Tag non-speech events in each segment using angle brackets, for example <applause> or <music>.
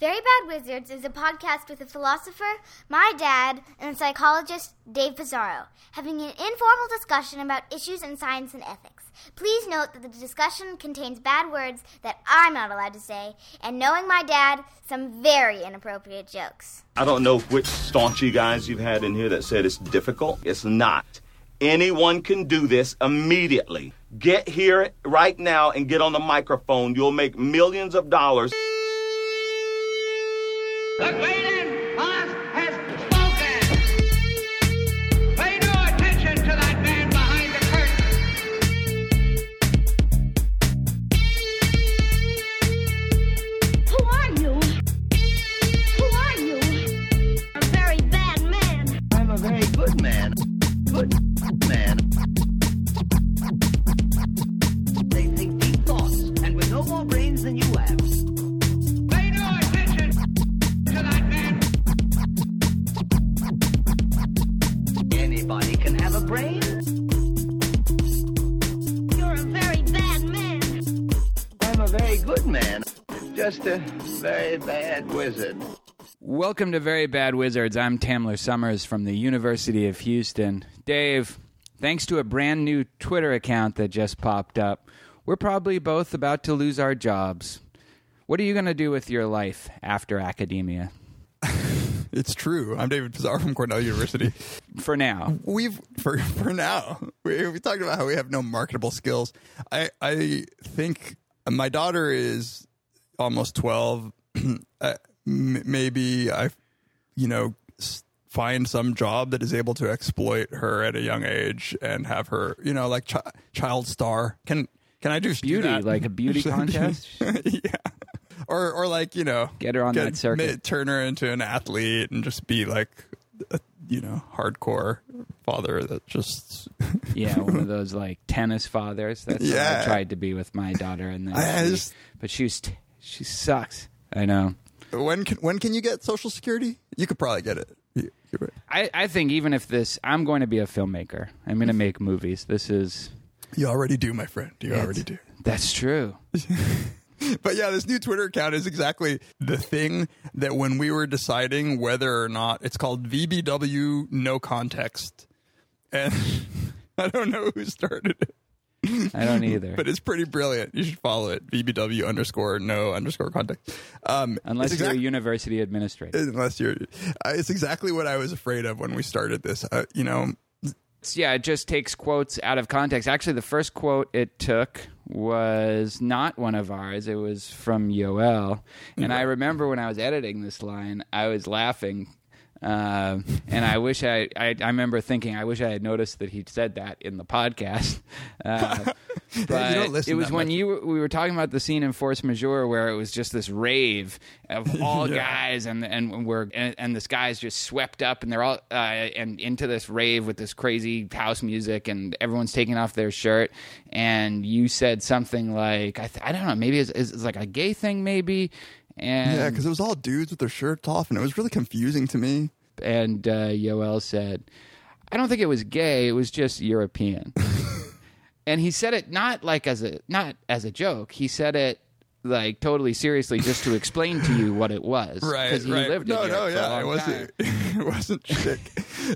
Very Bad Wizards is a podcast with a philosopher, my dad, and psychologist, Dave Pizarro, having an informal discussion about issues in science and ethics. Please note that the discussion contains bad words that I'm not allowed to say, and knowing my dad, some very inappropriate jokes. I don't know which staunchy guys you've had in here that said it's difficult. It's not. Anyone can do this immediately. Get here right now and get on the microphone. You'll make millions of dollars. The Galen Just a very bad wizard. Welcome to Very Bad Wizards. I'm Tamler Sommers from the University of Houston. Dave, thanks to a brand new Twitter account that just popped up, we're probably both about to lose our jobs. What are you going to do with your life after academia? <laughs> It's true. I'm David Pizarro from Cornell University. <laughs> For now. We've for for now we we talked about how we have no marketable skills. I I think my daughter is almost twelve. <clears throat> uh, m- maybe I, you know, find some job that is able to exploit her at a young age and have her, you know, like chi- child star. Can can I do Beauty, that? like a beauty <laughs> contest? <laughs> yeah. Or or like you know, Get her on that circuit. ma- turn her into an athlete, and just be like, a, you know, hardcore father that just. <laughs> Yeah, one of those like tennis fathers. That's what I Yeah. tried to be with my daughter, and then I- I just- but she was she sucks. I know. when can when can you get Social Security? You could probably get it. You- you're right. I, I think even if this, I'm going to be a filmmaker. I'm going to make movies. This is You already do, my friend. You already do. that's true. <laughs> But yeah, this new Twitter account is exactly the thing that when we were deciding whether or not it's called VBW no context. And <laughs> I don't know who started it. <laughs> I don't either. But it's pretty brilliant. You should follow it. VBW underscore no underscore context. Um, Unless it's you're a university administrator. unless you're, uh, it's exactly what I was afraid of when we started this. Uh, you know, yeah, it just takes quotes out of context. Actually, the first quote it took was not one of ours. It was from Yoel. And I remember when I was editing this line, I was laughing. Uh, and I wish I, I, I remember thinking, I wish I had noticed that he said that in the podcast. <laughs> Uh, but don't listen it was when much. you were- we were talking about the scene in Force Majeure where it was just this rave of <laughs> all Yeah. guys and and we're and, and this guy's just swept up and they're all uh, and into this rave with this crazy house music and everyone's taking off their shirt and you said something like I, th- I don't know maybe it's, it's like a gay thing maybe and yeah, because it was all dudes with their shirts off, and it was really confusing to me. and uh, Yoel said, "I don't think it was gay. It was just European." <laughs> and he said it not like as a not as a joke. He said it like totally seriously, just to explain to you what it was. <laughs> right, Because he right. lived no, in no, Europe for a yeah, it wasn't. <laughs> it wasn't chic.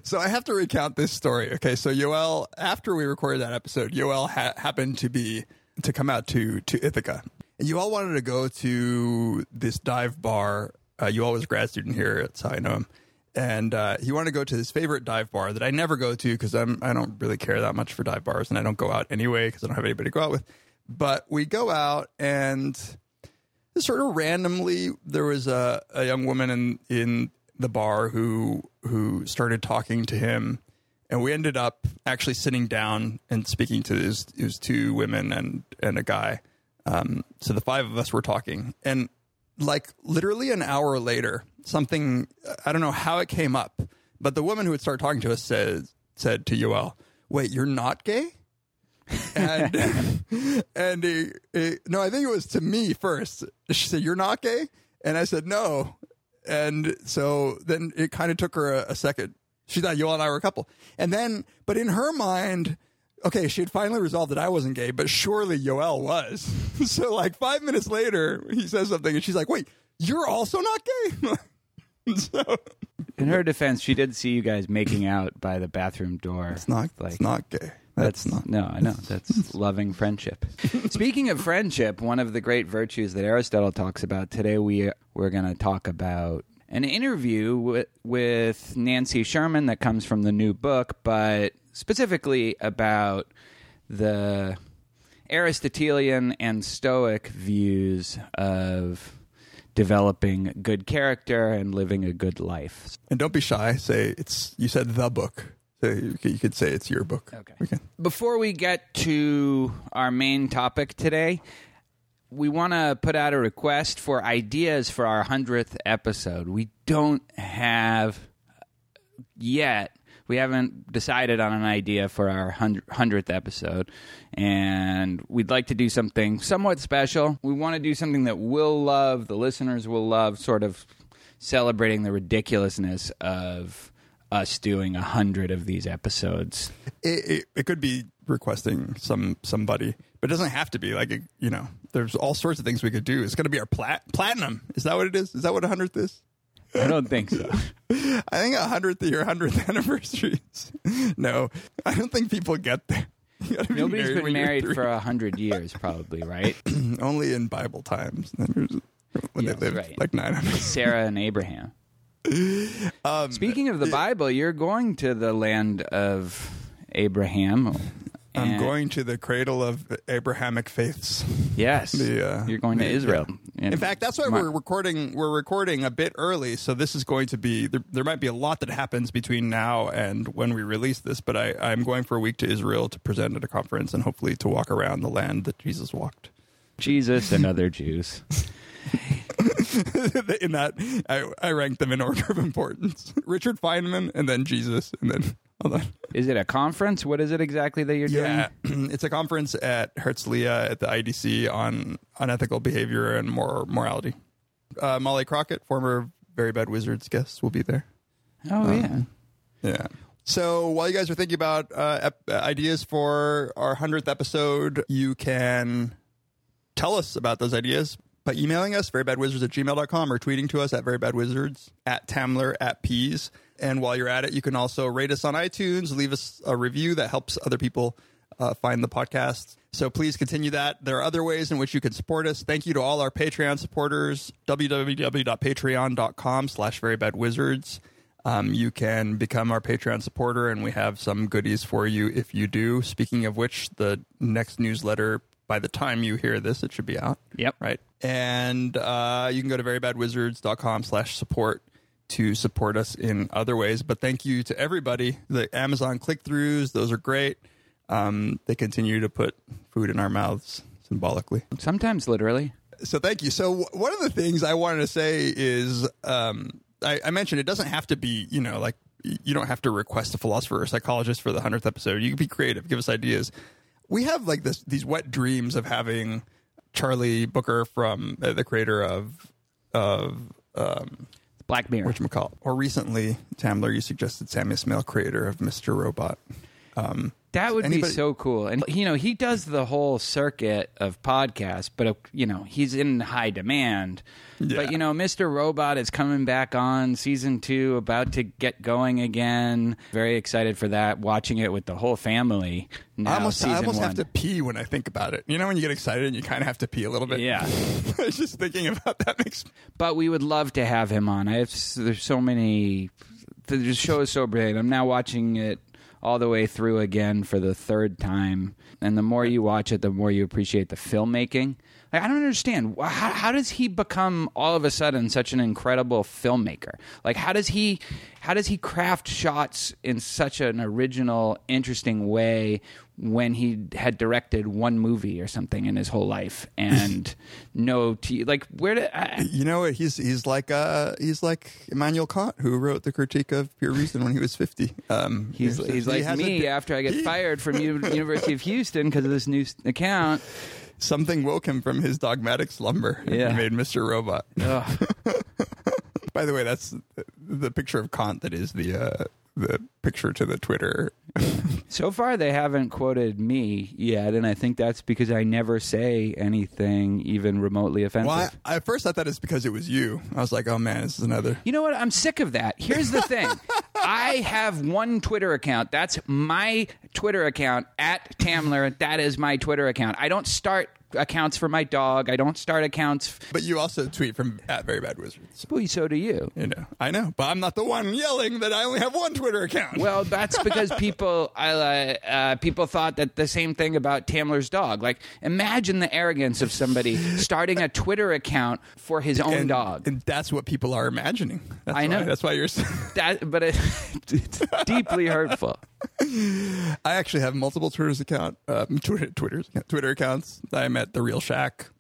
so I have to recount this story. Okay, so Yoel, after we recorded that episode, Yoel ha- happened to be to come out to to Ithaca, Yoel wanted to go to this dive bar. Uh, Yoel was a grad student here. That's how I know him. And uh, he wanted to go to his favorite dive bar that I never go to because I'm I don't really care that much for dive bars, and I don't go out anyway because I don't have anybody to go out with. But we go out and sort of randomly there was a, a young woman in in the bar who who started talking to him and we ended up actually sitting down and speaking to his, his two women and and a guy um, so the five of us were talking and like literally an hour later something i don't know how it came up but the woman who had started talking to us said said to yoel wait you're not gay and <laughs> and no, I think it was to me first. She said, "You're not gay," and I said, "No." And so then it kind of took her a, a second. She thought Yoel and I were a couple, and then, but in her mind, okay, she had finally resolved that I wasn't gay, but surely Yoel was. <laughs> so like five minutes later, he says something, and she's like, "Wait." You're also not gay. <laughs> so In her defense, she did see you guys making out by the bathroom door. it's not. like it's not gay. That's, not. No, I know. That's <laughs> loving friendship. Speaking of friendship, one of the great virtues that Aristotle talks about today, we we're going to talk about an interview with, with Nancy Sherman that comes from the new book, but specifically about the Aristotelian and Stoic views of developing good character and living a good life. And don't be shy. Say it's. You said the book. So you could, say it's your book. Okay. Okay. Before we get to our main topic today, we want to put out a request for ideas for our 100th episode. We don't have yet, we haven't decided on an idea for our 100th episode, and we'd like to do something somewhat special. We want to do something that we'll love, the listeners will love, sort of celebrating the ridiculousness of us doing a hundred of these episodes. It, it, it could be requesting some somebody, but it doesn't have to be. Like you know, there's all sorts of things we could do. It's going to be our plat platinum. Is that what it is? Is that what a hundredth is? I don't think so. I think a hundredth year, hundredth <laughs> anniversaries. no, I don't think people get there. You gotta be Nobody's been married for a hundred years, probably, right? <clears throat> only in Bible times. When Yes, they lived right. like nine hundred. Sarah and Abraham. <laughs> Um, Speaking of the Bible, you're going to the land of Abraham. I'm going to the cradle of Abrahamic faiths. Yes, <laughs> the, uh, you're going to the- Israel. In fact, that's why we're recording. We're recording a bit early, so this is going to be. There, there might be a lot that happens between now and when we release this. But I, I'm going for a week to Israel to present at a conference and hopefully to walk around the land that Jesus walked. Jesus and other Jews. <laughs> <laughs> in that, I, I ranked them in order of importance: <laughs> Richard Feynman, and then Jesus, and then hold on. Is it a conference? What is it exactly that you're Yeah, doing? <clears throat> it's a conference at Herzliya at the IDC on unethical behavior and mor- morality. Uh, Molly Crockett, former Very Bad Wizards guest, will be there. Oh yeah. Yeah. So while you guys are thinking about uh, ep- ideas for our 100th episode, you can tell us about those ideas by emailing us, verybadwizards at gmail.com, or tweeting to us at verybadwizards, at Tamler, at Peas. And while you're at it, you can also rate us on iTunes, leave us a review that helps other people uh, find the podcast. So please continue that. There are other ways in which you can support us. Thank you to all our Patreon supporters, www.patreon.com slash verybadwizards. Um, you can become our Patreon supporter, and we have some goodies for you if you do. Speaking of which, the next newsletter, by the time you hear this, it should be out. Yep. Right. And uh, you can go to verybadwizards.com slash support to support us in other ways. But thank you to everybody. The Amazon click-throughs, those are great. Um, they continue to put food in our mouths symbolically Sometimes literally. so thank you. So w- one of the things I wanted to say is, um, I, I mentioned it doesn't have to be, you know, like you don't have to request a philosopher or psychologist for the hundredth episode. You can be creative, give us ideas. We have like this these wet dreams of having Charlie Brooker from uh, the creator of of um, Black Mirror. which McCall, or recently Tamler, you suggested Sam Esmail, creator of Mr. Robot. Um, That would be so cool. And you know, he does the whole circuit of podcasts, but you know, he's in high demand. Yeah. But you know, Mr. Robot is coming back on season 2 about to get going again. Very excited for that. Watching it with the whole family. Now, I almost, I almost have to pee when I think about it. You know, when you get excited and you kind of have to pee a little bit. Yeah. <laughs> Just thinking about that. Makes but we would love to have him on. I have there's so many. The show is so brilliant. I'm now watching it all the way through again for the third time, and the more you watch it, the more you appreciate the filmmaking. Like, I don't understand how, how does he become all of a sudden such an incredible filmmaker? Like how does he how does he craft shots in such an original, interesting way when he had directed one movie or something in his whole life and <laughs> no t- like where did I, you know what? He's he's like uh he's like Immanuel Kant, who wrote the Critique of Pure Reason when he was fifty. Um, He's, <laughs> he's he like a me after I get he- <laughs> fired from U- University of Houston because of this new account. Something woke him from his dogmatic slumber. Yeah. he made Mr. Robot. By the way, that's the, the picture of Kant that is the uh, the picture to the Twitter. <laughs> So far, they haven't quoted me yet, and I think that's because I never say anything even remotely offensive. Well, I, at first I thought it's because it was you. I was like, oh man, this is another. You know what? I'm sick of that. Here's the thing. <laughs> I have one Twitter account. That's my Twitter account at Tamler. That is my Twitter account. I don't start accounts for my dog. I don't start accounts. But you also tweet from at Very Bad Wizards. Well, so do you. You know, I know, but I'm not the one yelling that I only have one Twitter account. Well, <laughs> that's because people uh, uh, people thought that the same thing about Tamler's dog. Like, imagine the arrogance of somebody starting a Twitter account for his own and, dog. and that's what people are imagining. That's I know. why- that's why you're. <laughs> that, but it, it's deeply hurtful. I actually have multiple Twitter's account, um, Twitter, Twitter's Twitter accounts. I'm at the Real Shack.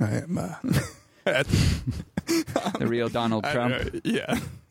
I am uh, at <laughs> The real Donald Trump. don't yeah. <laughs>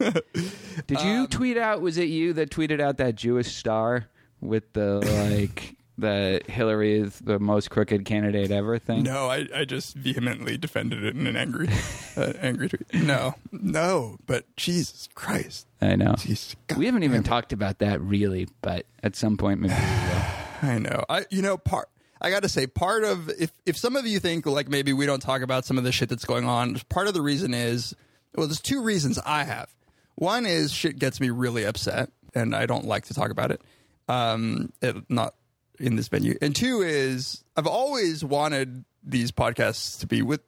Did Um, you tweet out? Was it you that tweeted out that Jewish star with the like <laughs> the Hillary is the most crooked candidate ever thing? No, I, I just vehemently defended it in an angry, uh, angry tweet. No, no, but Jesus Christ, I know. Jesus, We haven't even it. talked about that really, but at some point maybe we will. <sighs> I know. I you know part. I got to say, part of if if some of you think like maybe we don't talk about some of the shit that's going on, part of the reason is well, there's two reasons I have. One is shit gets me really upset, and I don't like to talk about it. Um, it, not in this venue. And two is I've always wanted these podcasts to be with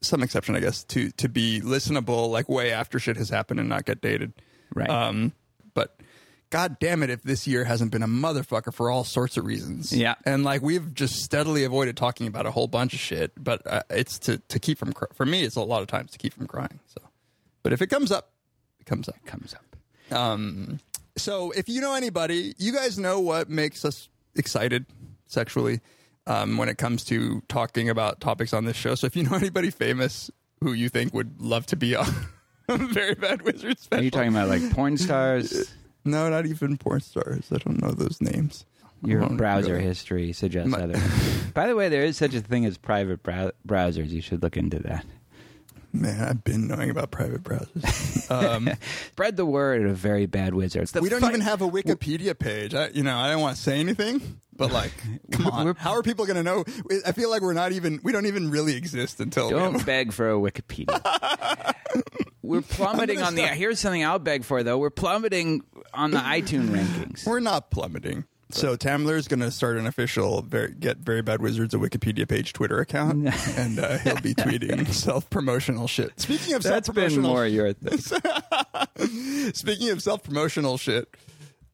some exception, I guess, to to be listenable like way after shit has happened and not get dated. Right. Um, God damn it, if this year hasn't been a motherfucker for all sorts of reasons. Yeah. And like we've just steadily avoided talking about a whole bunch of shit, but uh, it's to to keep from cr- for me. It's a lot of times to keep from crying. So, but if it comes up, it comes up. Comes up. Um, so if you know anybody, you guys know what makes us excited sexually um, when it comes to talking about topics on this show. So if you <laughs> know anybody famous who you think would love to be on <laughs> Very Bad Wizard special, Are you talking about like porn stars? <laughs> no, not even porn stars. I don't know those names. Your browser really- history suggests My- other. <laughs> By the way, there is such a thing as private brow- browsers. You should look into that. Man, I've been knowing about private browsers. <laughs> Um, Spread the word of very bad wizards. The we don't fi- even have a Wikipedia page. I, you know, I don't want to say anything, but like, <laughs> come on, how are people going to know? I feel like we're not even. We don't even really exist until. we Don't beg for a Wikipedia. <laughs> We're plummeting on the. start- Here's something I'll beg for though. We're plummeting on the iTunes rankings. We're not plummeting. So Tamler is going to start an official very, get very bad wizards a Wikipedia page Twitter account, <laughs> and uh, he'll be tweeting <laughs> self promotional shit. Speaking of self That's been promotional, more your thing. <laughs> speaking of self promotional shit,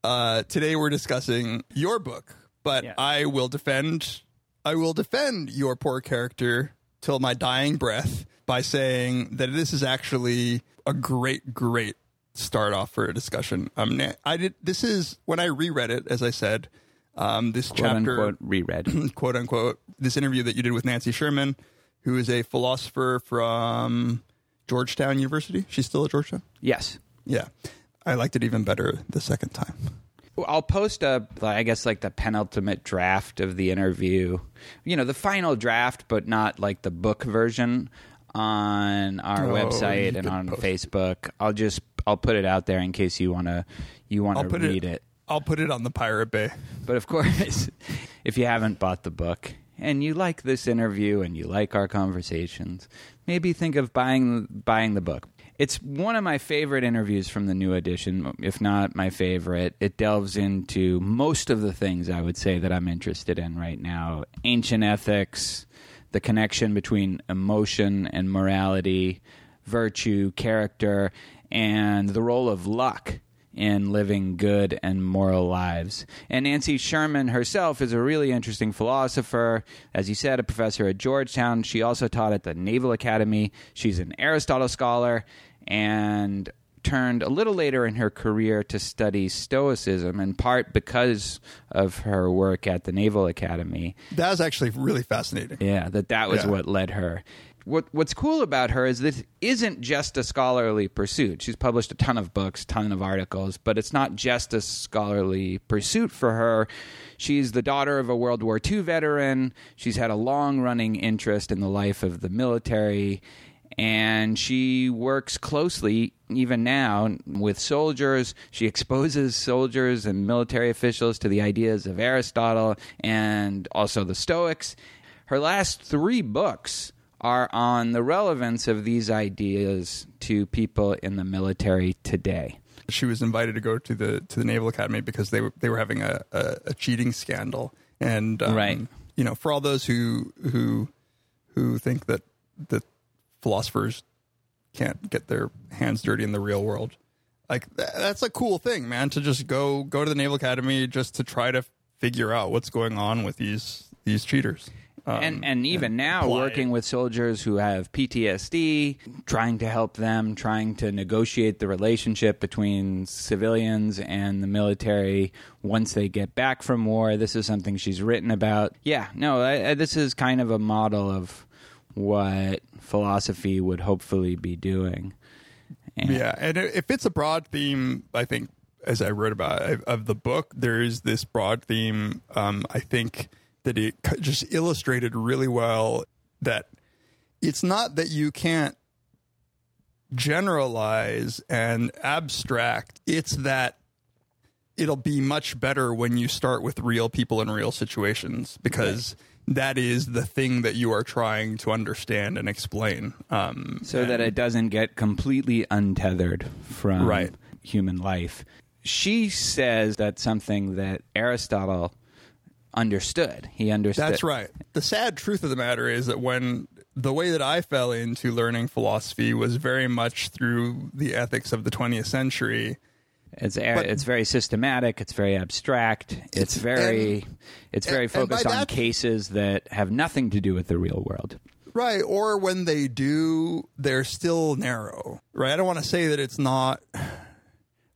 uh, today we're discussing your book, but Yeah. I will defend, I will defend your poor character till my dying breath by saying that this is actually a great, great start off for a discussion. Um, I did. This is when I reread it, as I said. Um, this Quote chapter, unquote reread. <clears throat> quote unquote, this interview that you did with Nancy Sherman, who is a philosopher from Georgetown University. She's still at Georgetown. Yes. Yeah, I liked it even better the second time. I'll post a, I guess, like the penultimate draft of the interview. You know, the final draft, but not like the book version on our Oh, website and on Facebook. I'll just, I'll put it out there in case you want to, you want to read it. I'll put it on the Pirate Bay. But of course, <laughs> if you haven't bought the book and you like this interview and you like our conversations, maybe think of buying buying the book. It's one of my favorite interviews from the new edition, if not my favorite. It delves into most of the things I would say that I'm interested in right now: ancient ethics, the connection between emotion and morality, virtue, character, and the role of luck in living good and moral lives. And Nancy Sherman herself is a really interesting philosopher. As you said, a professor at Georgetown. She also taught at the Naval Academy. She's an Aristotle scholar and turned a little later in her career to study Stoicism, in part because of her work at the Naval Academy. That was actually really fascinating. Yeah, that that was Yeah. what led her. What What's cool about her is this isn't just a scholarly pursuit. She's published a ton of books, ton of articles, but it's not just a scholarly pursuit for her. She's the daughter of a World War II veteran. She's had a long running interest in the life of the military. And she works closely, even now, with soldiers. She exposes soldiers and military officials to the ideas of Aristotle and also the Stoics. Her last three books are on the relevance of these ideas to people in the military today. She was invited to go to the to the Naval Academy because they were they were having a, a, a cheating scandal, and um, Right. You know, for all those who who who think that that philosophers can't get their hands dirty in the real world, like th- that's a cool thing, man. To just go go to the Naval Academy just to try to figure out what's going on with these these cheaters. Um, and and even now apply working with soldiers who have PTSD, trying to help them, trying to negotiate the relationship between civilians and the military once they get back from war. This is something she's written about. Yeah, no, I, I, this is kind of a model of what philosophy would hopefully be doing. And- Yeah, and if it's a broad theme. I think, as I wrote about of- of the book, there is this broad theme. Um, I think that it just illustrated really well that it's not that you can't generalize and abstract. It's that it'll be much better when you start with real people in real situations because that is the thing that you are trying to understand and explain. Um, so that it doesn't get completely untethered from Right. human life. She says that's something that Aristotle understood. He understood. That's right. The sad truth of the matter is that when the way that I fell into learning philosophy was very much through the ethics of the 20th century. It's it's very systematic. It's very abstract. It's, It's- very it's very and- and focused on that- cases that have nothing to do with the real world. Right. Or when they do, they're still narrow. Right. I don't want to say that it's not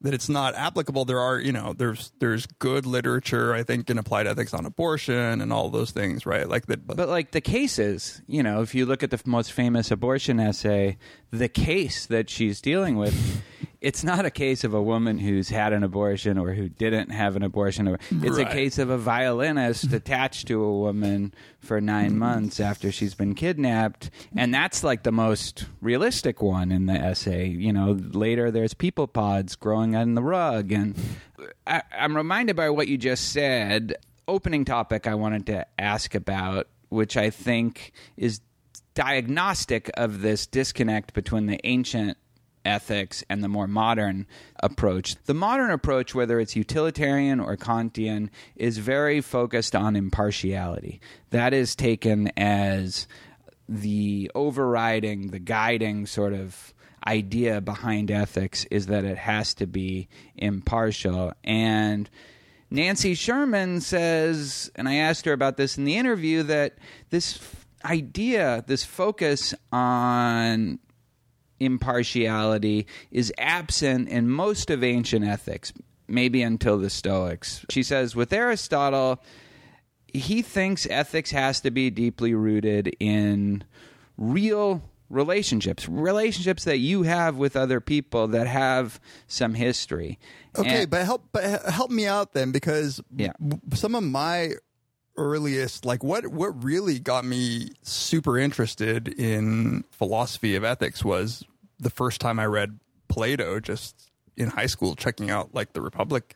that it's not applicable. There are, you know, there's there's good literature, I think, in applied ethics on abortion and all those things, right? Like that But but like the cases, you know, if you look at the most famous abortion essay, the case that she's dealing with, it's not a case of a woman who's had an abortion or who didn't have an abortion. Or, it's a case of a violinist attached to a woman for nine mm. months after she's been kidnapped, and that's like the most realistic one in the essay. You know, later there's people pods growing on the rug, and I, I'm reminded by what you just said. Opening topic I wanted to ask about, which I think is diagnostic of this disconnect between the ancient ethics and the more modern approach. The modern approach, whether it's utilitarian or Kantian, is very focused on impartiality. That is taken as the overriding, the guiding sort of idea behind ethics is that it has to be impartial. And Nancy Sherman says, and I asked her about this in the interview, that this idea, this focus on impartiality is absent in most of ancient ethics, maybe until the Stoics. She says, with Aristotle, he thinks ethics has to be deeply rooted in real relationships, relationships that you have with other people that have some history. Okay, And- but help but help me out then because Yeah. some of my earliest like what what really got me super interested in philosophy of ethics was the first time I read Plato just in high school checking out like the Republic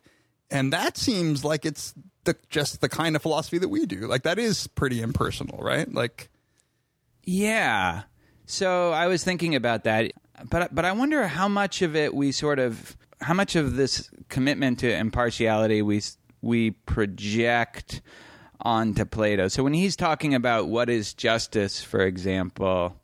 and that seems like it's the just the kind of philosophy that we do. Like that is pretty impersonal, right? Like Yeah. So I was thinking about that, but but I wonder how much of it we sort of how much of this commitment to impartiality we we project onto Plato. So when he's talking about what is justice, for example,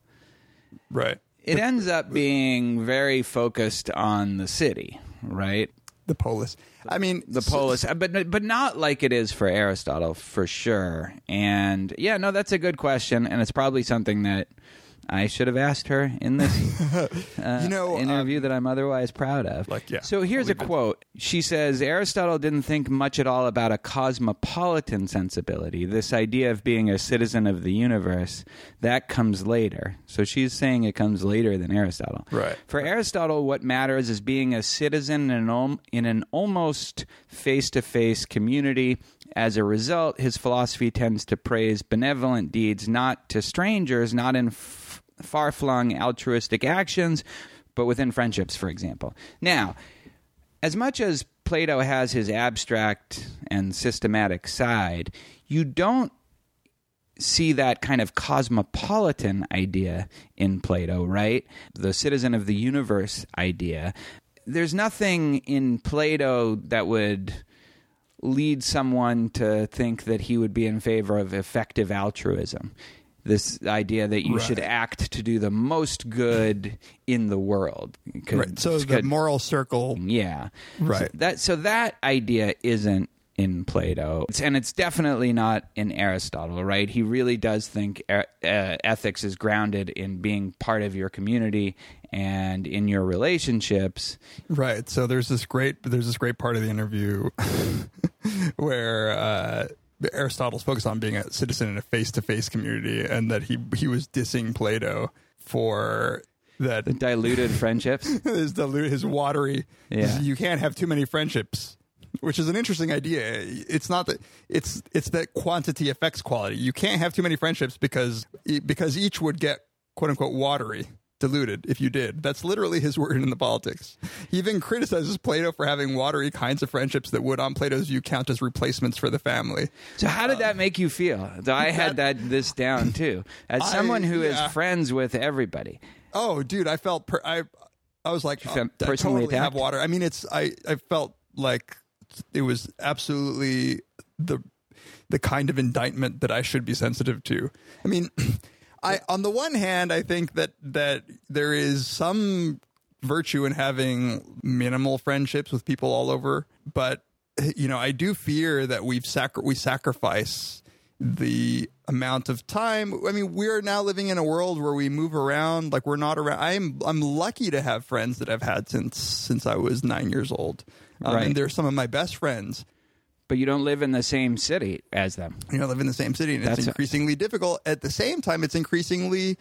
right. it ends up being very focused on the city, right? The polis. I mean the polis, uh, but but not like it is for Aristotle for sure. And yeah, no, that's a good question, and it's probably something that I should have asked her in this <laughs> uh, You know, interview that I'm otherwise proud of. Like, yeah, So here's a leave it. quote. She says Aristotle didn't think much at all about a cosmopolitan sensibility. This idea of being a citizen of the universe that comes later. So she's saying it comes later than Aristotle. Right. For Aristotle, what matters is being a citizen in an, in an almost face to face community. As a result, his philosophy tends to praise benevolent deeds not to strangers, not in far flung altruistic actions, but within friendships, for example. Now, as much as Plato has his abstract and systematic side, you don't see that kind of cosmopolitan idea in Plato, right? The citizen of the universe idea. There's nothing in Plato that would lead someone to think that he would be in favor of effective altruism. This idea that you should act to do the most good in the world. Right. So the moral circle. yeah. Right. So that so that idea isn't in Plato, It's- and it's definitely not in Aristotle. Right? He really does think uh, uh, ethics is grounded in being part of your community and in your relationships. Right. So there's this great there's this great part of the interview <laughs> where uh, Aristotle's focus on being a citizen in a face to face community, and that he he was dissing Plato for that The diluted friendships. <laughs> his dilute his watery. Yeah. You can't have too many friendships, which is an interesting idea. It's not that it's it's that quantity affects quality. You can't have too many friendships because because each would get quote unquote watery. Diluted, if you did. That's literally his word in the politics. He even criticizes Plato for having watery kinds of friendships that would, on Plato's view, count as replacements for the family. So how did that um, make you feel? I had that this down <laughs> too. As I- someone who is yeah. friends with everybody. Oh, dude, I felt per- I I was like oh, I personally totally have water. I mean, it's I I felt like it was absolutely the the kind of indictment that I should be sensitive to. I mean, <clears throat> I on the one hand, I think that that there is some virtue in having minimal friendships with people all over, but you know, I do fear that we've sacri- we sacrifice the amount of time. I mean, we're now living in a world where we move around like we're not around. I'm I'm lucky to have friends that I've had since since I was nine years old, um, Right. and they're some of my best friends. But you don't live in the same city as them. You don't live in the same city, and That's it's a- increasingly difficult. At the same time, it's increasingly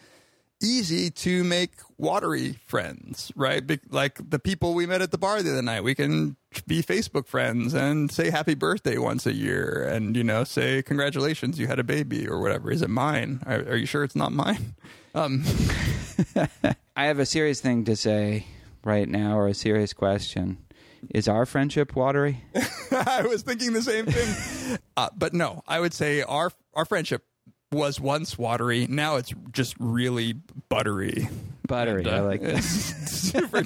easy to make watery friends, right? Be- like the people we met at the bar the other night, we can be Facebook friends and say happy birthday once a year, and you know, say congratulations, you had a baby or whatever. Is it mine? Are, are you sure it's not mine? <laughs> Um, <laughs> I have a serious thing to say right now, or a serious question. Is our friendship watery? <laughs> I was thinking the same thing, uh, but no, I would say our our friendship was once watery. Now it's just really buttery. Buttery. I like <laughs> that. Super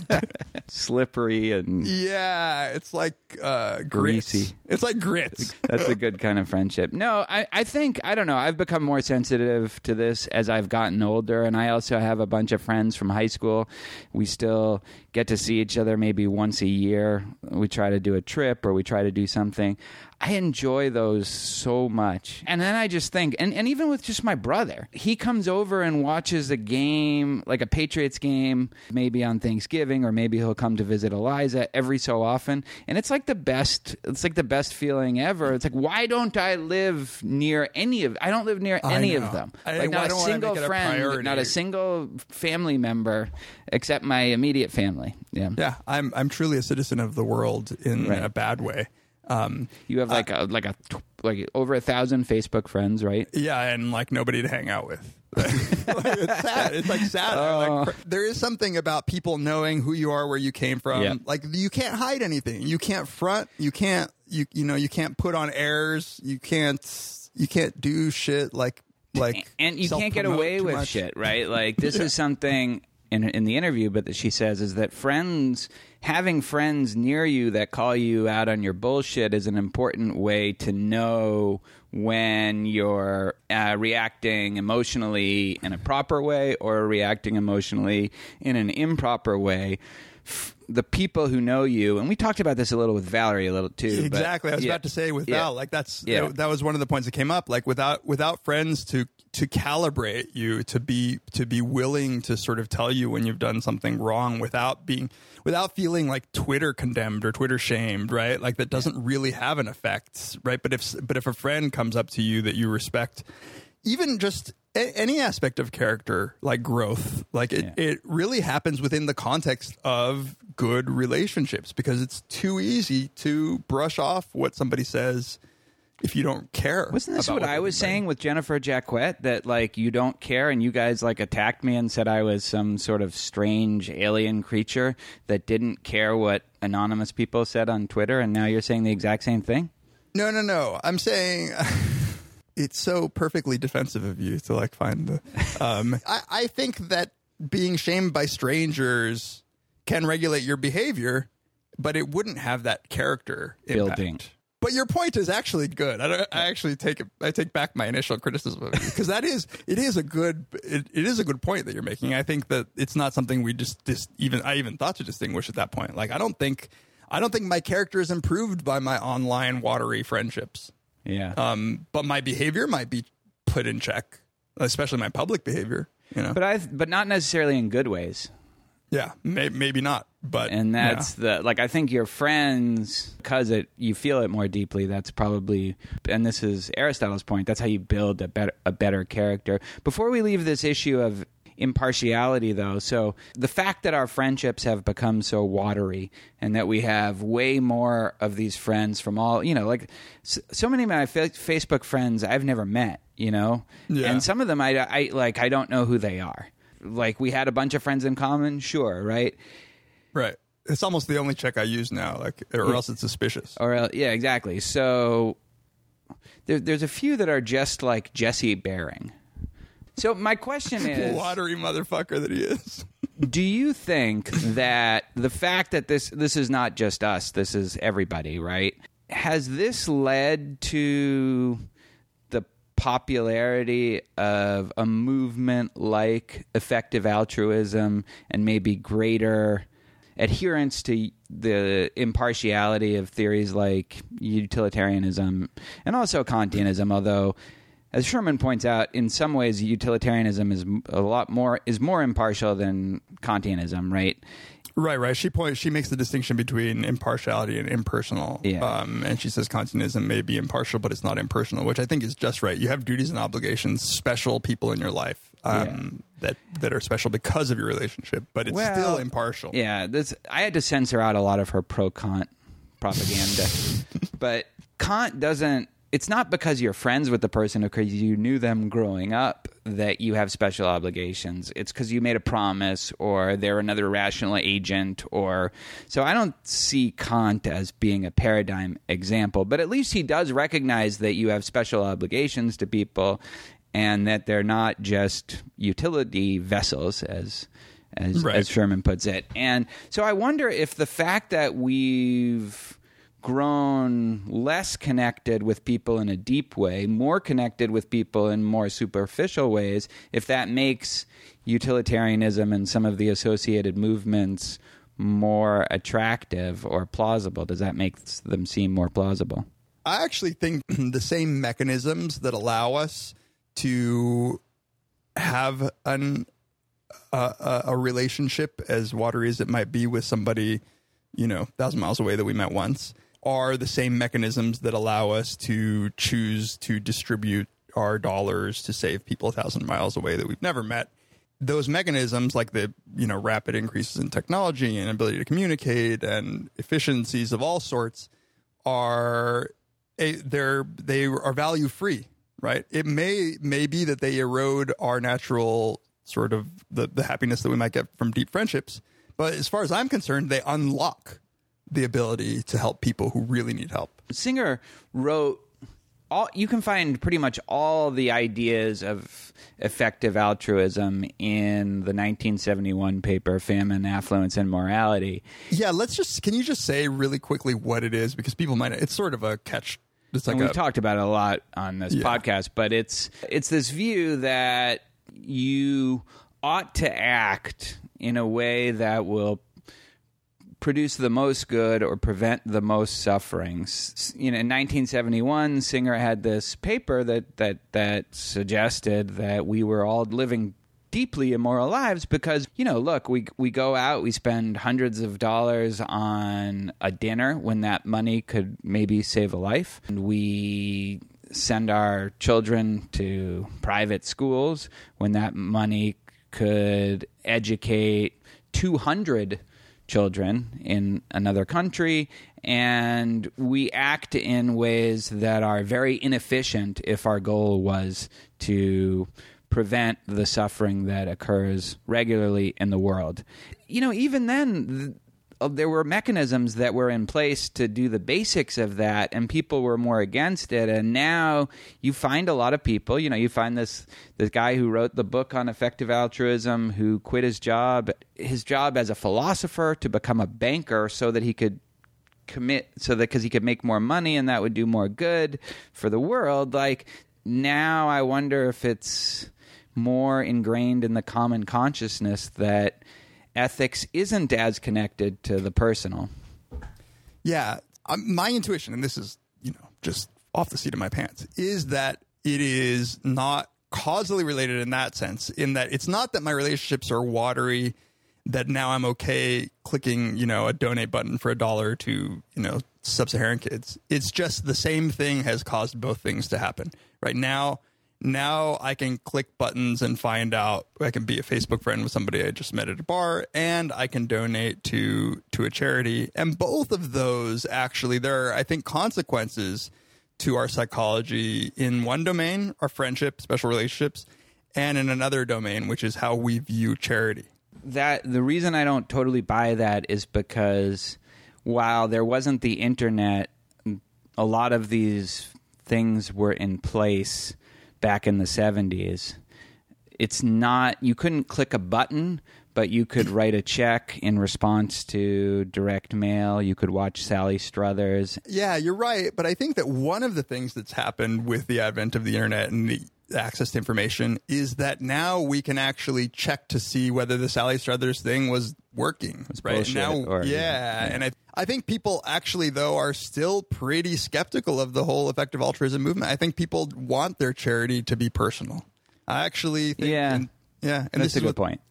Slippery and Yeah, it's like uh. Greasy. It's like grits. <laughs> that's a good kind of friendship. No, I, I think I don't know. I've become more sensitive to this as I've gotten older, and I also have a bunch of friends from high school. We still get to see each other maybe once a year. We try to do a trip or we try to do something. I enjoy those so much. And then I just think, and, and even with just my brother, he comes over and watches a game, like a Patriots game, maybe on Thanksgiving, or maybe he'll come to visit Eliza every so often. And it's like the best, it's like the best feeling ever. It's like, why don't I live near any of, I don't live near I any know. of them. I- like not a don't I make single a friend, priority? not a single family member, except my immediate family. Yeah. Yeah, I'm I'm truly a citizen of the world in Right. a bad way. Um, You have like a, like a, like over a thousand Facebook friends, right? yeah, and like nobody to hang out with. <laughs> Like, it's sad. It's like sad. Oh. Like, there is something about people knowing who you are, where you came from. Yeah. Like you can't hide anything. You can't front. You can't. You you know you can't put on airs. You can't. You can't do shit like like. and you can't get away with much. shit, right? Like <laughs> this is something in in the interview, but that she says is that friends having friends near you that call you out on your bullshit is an important way to know when you're uh, reacting emotionally in a proper way or reacting emotionally in an improper way. The people who know you, and we talked about this a little with Valerie a little too. but- Exactly. I was yeah. about to say with Yeah. Val, like that's Yeah. that, that was one of the points that came up. Like without without friends to to calibrate you, to be to be willing to sort of tell you when you've done something wrong without being without feeling like Twitter condemned or Twitter shamed, right? Like that doesn't really have an effect, right? But if but if a friend comes up to you that you respect, even just a- any aspect of character like growth like it, Yeah. it really happens within the context of good relationships because it's too easy to brush off what somebody says if you don't care. Wasn't this about what I was everybody- saying with Jennifer Jacquet? That like you don't care, and you guys like attacked me and said I was some sort of strange alien creature that didn't care what anonymous people said on Twitter, and now you're saying the exact same thing. No, no, no. I'm saying <laughs> it's so perfectly defensive of you to like find the. Um, <laughs> I, I think that being shamed by strangers can regulate your behavior, but it wouldn't have that character impact. Building. But your point is actually good. I, don't, I actually take it. I take back my initial criticism of because that is it is a good it, it is a good point that you're making. I think that it's not something we just dis, even I even thought to distinguish at that point. Like I don't think I don't think my character is improved by my online watery friendships. Yeah. Um, but my behavior might be put in check, especially my public behavior. You know, but I but not necessarily in good ways. Yeah, may, maybe not. But and yeah. that's the like I think your friends because it you feel it more deeply. That's probably and this is Aristotle's point. That's how you build a better a better character. Before we leave this issue of impartiality though so the fact that our friendships have become so watery and that we have way more of these friends from all you know like so many of my fa- facebook friends i've never met you know Yeah. and some of them I, I like i don't know who they are like we had a bunch of friends in common sure right right. It's almost the only check I use now. Like, or else it's suspicious. or el- yeah, exactly. So there, there's a few that are just like Jesse Bering. So my question <laughs> is, Watery motherfucker that he is. <laughs> do you think that the fact that this this is not just us, this is everybody, right? Has this led to popularity of a movement like effective altruism and maybe greater adherence to the impartiality of theories like utilitarianism and also Kantianism, although as Sherman points out, in some ways utilitarianism is a lot more is more impartial than Kantianism, right? Right, right. She points. She makes the distinction between impartiality and impersonal. Yeah. Um, and she says Kantianism may be impartial, but it's not impersonal, which I think is just right. You have duties and obligations, special people in your life um, that that are special because of your relationship, but it's Well, still impartial. Yeah, this I had to censor out a lot of her pro Kant propaganda, <laughs> but Kant doesn't. It's not because you're friends with the person or because you knew them growing up that you have special obligations. It's because you made a promise or they're another rational agent or so I don't see Kant as being a paradigm example, but at least he does recognize that you have special obligations to people and that they're not just utility vessels as as, Right. as Sherman puts it. And so I wonder if the fact that we've grown less connected with people in a deep way, more connected with people in more superficial ways, if that makes utilitarianism and some of the associated movements more attractive or plausible. Does that make them seem more plausible? I actually think <clears throat> the same mechanisms that allow us to have an a, a relationship as watery as it might be with somebody, you know, thousand miles away that we met once, are the same mechanisms that allow us to choose to distribute our dollars to save people a thousand miles away that we've never met. Those mechanisms, like the you know rapid increases in technology and ability to communicate and efficiencies of all sorts, are a, they're they are value free, right? It may may be that they erode our natural sort of the, the happiness that we might get from deep friendships, but as far as I'm concerned, they unlock the ability to help people who really need help. Singer wrote all you can find pretty much all the ideas of effective altruism in the 1971 paper Famine, Affluence and Morality. Yeah, let's just can you just say really quickly what it is because people might it's sort of a catch. It's like and we've talked about it a lot on this Yeah. podcast, but it's it's this view that you ought to act in a way that will produce the most good or prevent the most sufferings. You know, in 1971, Singer had this paper that that that suggested that we were all living deeply immoral lives because you know look we we go out we spend hundreds of dollars on a dinner when that money could maybe save a life and we send our children to private schools when that money could educate 200 children in another country and we act in ways that are very inefficient if our goal was to prevent the suffering that occurs regularly in the world. You know, even then, th- Uh, there were mechanisms that were in place to do the basics of that, and people were more against it. And now you find a lot of people. You know, you find this this guy who wrote the book on effective altruism, who quit his job, his job as a philosopher, to become a banker, so that he could commit so that because he could make more money and that would do more good for the world like now i wonder if it's more ingrained in the common consciousness that ethics isn't as connected to the personal Yeah, um, my intuition, and this is you know just off the seat of my pants, is that it is not causally related in that sense. In that it's not that my relationships are watery, that now I'm okay clicking you know a donate button for a dollar to you know sub-Saharan kids. It's just the same thing has caused both things to happen. Right now, now I can click buttons and find out I can be a Facebook friend with somebody I just met at a bar and I can donate to to a charity. And both of those actually there are I think consequences to our psychology in one domain our friendship special relationships and in another domain which is how we view charity. That the reason I don't totally buy that is because while there wasn't the internet, a lot of these things were in place back in the 70s. It's not, you couldn't click a button, but you could write a check in response to direct mail. You could watch Sally Struthers. Yeah, you're right. But I think that one of the things that's happened with the advent of the internet and the access to information is that now we can actually check to see whether the Sally Struthers thing was working. right bullshit now, or- yeah, and I, I think people actually though are still pretty skeptical of the whole effective altruism movement. I think people want their charity to be personal. I actually think, Yeah. and, yeah, and That's a good what- point.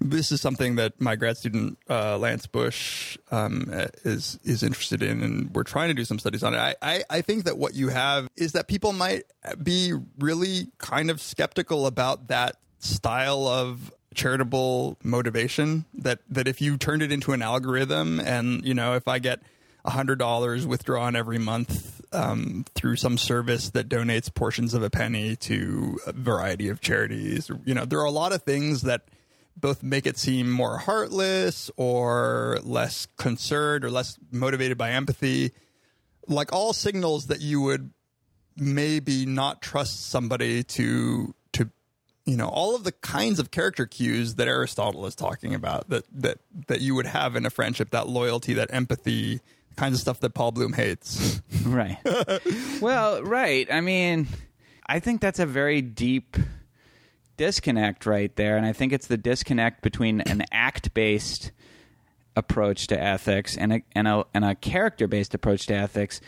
This is something that my grad student uh, Lance Bush um, is is interested in, and we're trying to do some studies on it. I, I I think that what you have is that people might be really kind of skeptical about that style of charitable motivation. That that if you turned it into an algorithm, and you know, if I get hundred dollars withdrawn every month um, through some service that donates portions of a penny to a variety of charities. You know, there are a lot of things that both make it seem more heartless or less concerned or less motivated by empathy. Like all signals that you would maybe not trust somebody to to you know all of the kinds of character cues that Aristotle is talking about that that that you would have in a friendship that loyalty that empathy kinds of stuff that Paul Bloom hates <laughs> Right. <laughs> well, right. I mean, I think that's a very deep disconnect right there. And I think it's the disconnect between an act based approach to ethics and a, and a, and a character based approach to ethics.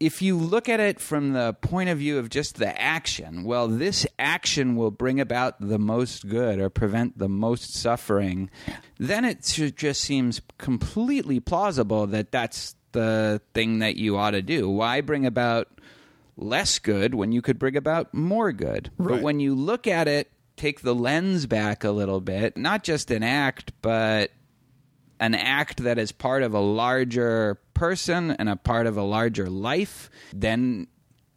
If you look at it from the point of view of just the action, well, this action will bring about the most good or prevent the most suffering, then it just seems completely plausible that that's the thing that you ought to do. Why bring about less good when you could bring about more good? But when you look at it, take the lens back a little bit, not just an act, but an act that is part of a larger person and a part of a larger life, then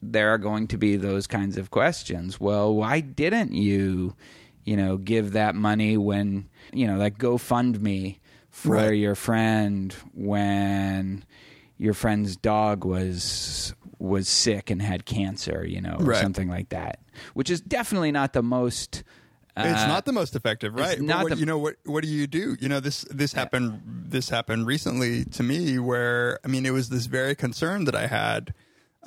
there are going to be those kinds of questions. Well, why didn't you, you know, give that money when, you know, like GoFundMe for Right. your friend when your friend's dog was was sick and had cancer, you know, or Right. something like that. Which is definitely not the most it's uh, not the most effective, right? Not what, the- you know what? What do you do? You know this. This happened. This happened recently to me, where I mean, it was this very concern that I had,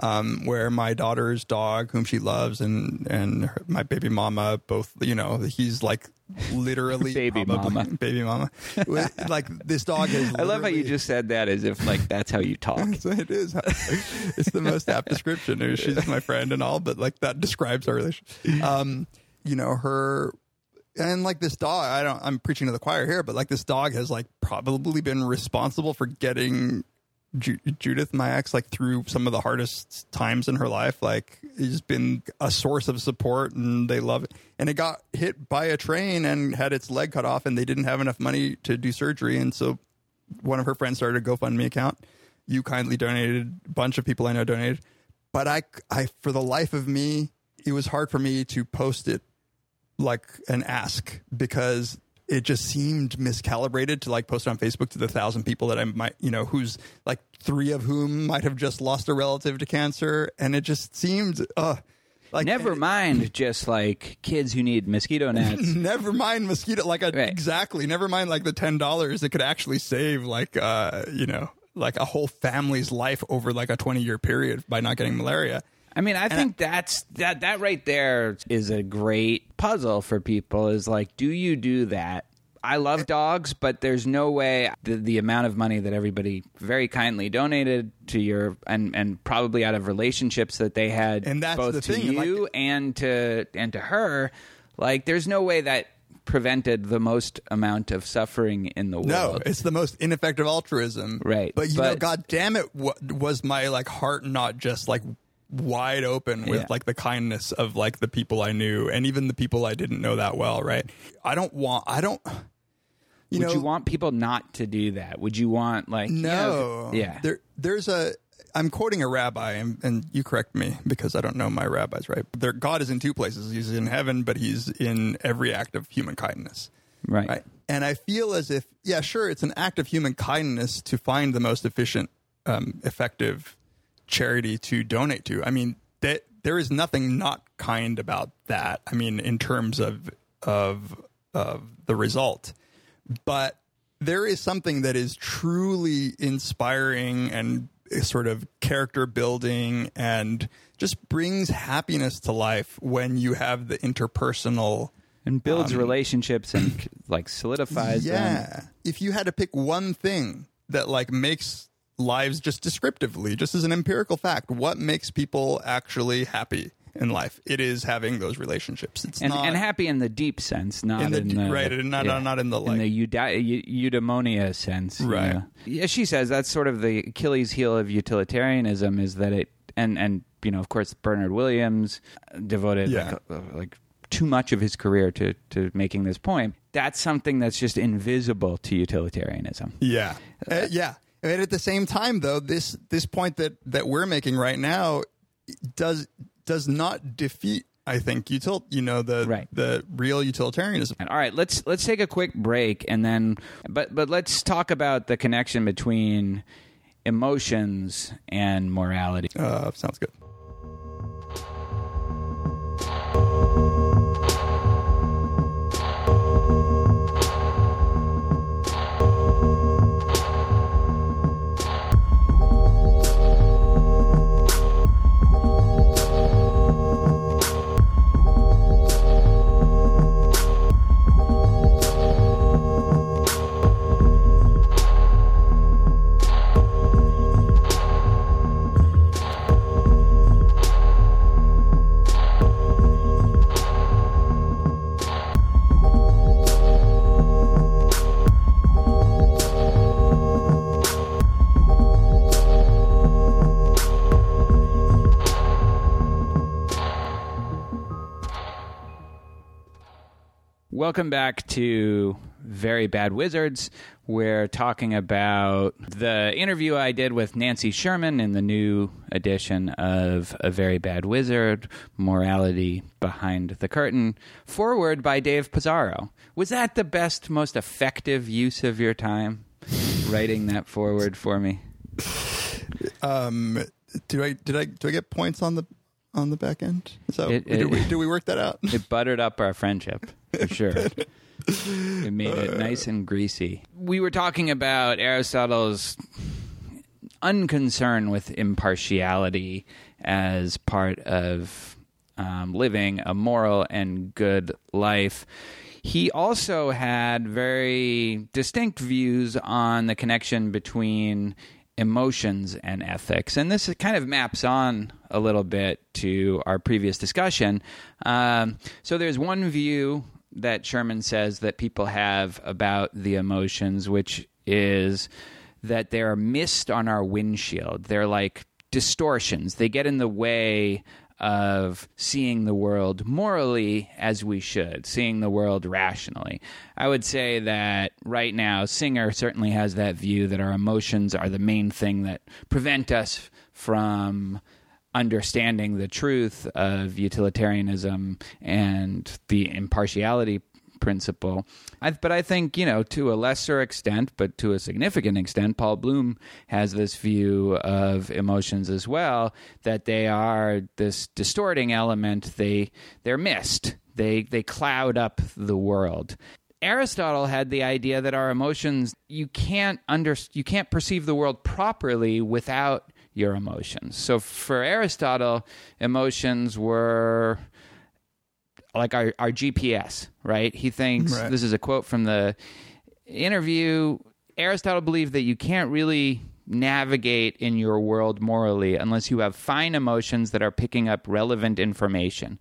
um, where my daughter's dog, whom she loves, and and her, my baby mama, both. You know, he's like literally Baby probably- mama. baby mama. <laughs> Like this dog is. I love how you just said that as if like that's how you talk. <laughs> It is. <laughs> It's the most apt description. She's my friend and all, but like that describes our relationship. Um, you know, her and like this dog, I don't I'm preaching to the choir here, but like this dog has like probably been responsible for getting Ju- Judith, my ex, like through some of the hardest times in her life, like has been a source of support, and they love it. And it got hit by a train and had its leg cut off, and they didn't have enough money to do surgery, and so one of her friends started a GoFundMe account. You kindly donated. A bunch of people I know donated, but I, I for the life of me, it was hard for me to post it like an ask because it just seemed miscalibrated to like post on Facebook to the thousand people that I might, you know, who's like three of whom might have just lost a relative to cancer, and it just seemed, uh, like Never mind just like kids who need mosquito <laughs> nets. Never mind mosquito, like a, Right. exactly. Never mind like the ten dollars that could actually save, like uh, you know, like a whole family's life over like a twenty year period by not getting malaria. I mean, I think that's that that right there is a great puzzle for people is like do you do that? I love dogs, but there's no way the, the amount of money that everybody very kindly donated to your and and probably out of relationships that they had And that's both the to thing, like- you and to and to her, like there's no way that prevented the most amount of suffering in the world. No, it's the most ineffective altruism. Right, But you know, but- god damn it, what was my like heart not just like wide open with Yeah. like the kindness of like the people I knew and even the people I didn't know that well, right? I don't want I don't you Would know you want people not to do that? Would you want like you know, No. yeah. There, there's a. I'm quoting a rabbi, and, and you correct me because I don't know my rabbis, right? There, God is in two places. He's in heaven, but he's in every act of human kindness, right. right? And I feel as if, yeah, sure, it's an act of human kindness to find the most efficient, um, effective charity to donate to. I mean, that there is nothing not kind about that. I mean, in terms of of of the result, but there is something that is truly inspiring and sort of character building and just brings happiness to life when you have the interpersonal and builds um, relationships and like solidifies them. yeah. If you had to pick one thing that like makes lives just descriptively, just as an empirical fact, what makes people actually happy in life? It is having those relationships. It's And, not and happy in the deep sense, not In in the- the, right, and not- not in the, like- in the euda- eudaimonia sense, you Right. know. Yeah, she says that's sort of the Achilles heel of utilitarianism is that it and and you know of course Bernard Williams devoted Yeah. like, uh, like too much of his career to to making this point. That's something that's just invisible to utilitarianism. Yeah, Uh, yeah. And at the same time, though, this this point that that we're making right now does does not defeat. I think util you know the Right. the real utilitarianism. All right, let's let's take a quick break and then but but let's talk about the connection between emotions and morality. Uh, sounds good. Welcome back to Very Bad Wizards. We're talking about the interview I did with Nancy Sherman in the new edition of A Very Bad Wizard Morality Behind the Curtain, forward by Dave Pizarro. Was that the best, most effective use of your time writing that forward for me? Um, do I did I do I get points on the on the back end? So It- do, we, do we work that out? It buttered up our friendship for <laughs> sure. It made it nice and greasy. We were talking about Aristotle's unconcern with impartiality as part of um, living a moral and good life. He also had very distinct views on the connection between emotions and ethics. And this kind of maps on a little bit to our previous discussion. Um, so there's one view that Sherman says that people have about the emotions, which is that they're mist on our windshield. They're like distortions. They get in the way of seeing the world morally as we should, seeing the world rationally. I would say that right now, Singer certainly has that view that our emotions are the main thing that prevent us from understanding the truth of utilitarianism and the impartiality principle. I, but I think, you know, to a lesser extent, but to a significant extent, Paul Bloom has this view of emotions as well that they are this distorting element. They they're mist. They they cloud up the world. Aristotle had the idea that our emotions you can't under you can't perceive the world properly without your emotions. So for Aristotle, emotions were like our, our GPS, right? He thinks Right. this is a quote from the interview. Aristotle believed that you can't really navigate in your world morally unless you have fine emotions that are picking up relevant information.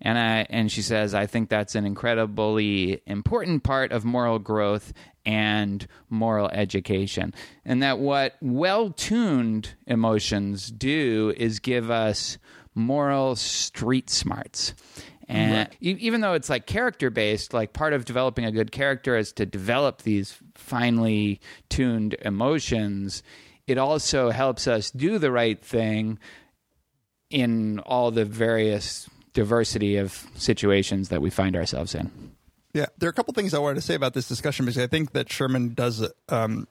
And I, and she says, I think that's an incredibly important part of moral growth and moral education. And that what well tuned emotions do is give us moral street smarts. And e- even though it's like character based, like part of developing a good character is to develop these finely tuned emotions. It also helps us do the right thing in all the various diversity of situations that we find ourselves in. Yeah, there are a couple things I wanted to say about this discussion because I think that Sherman does um,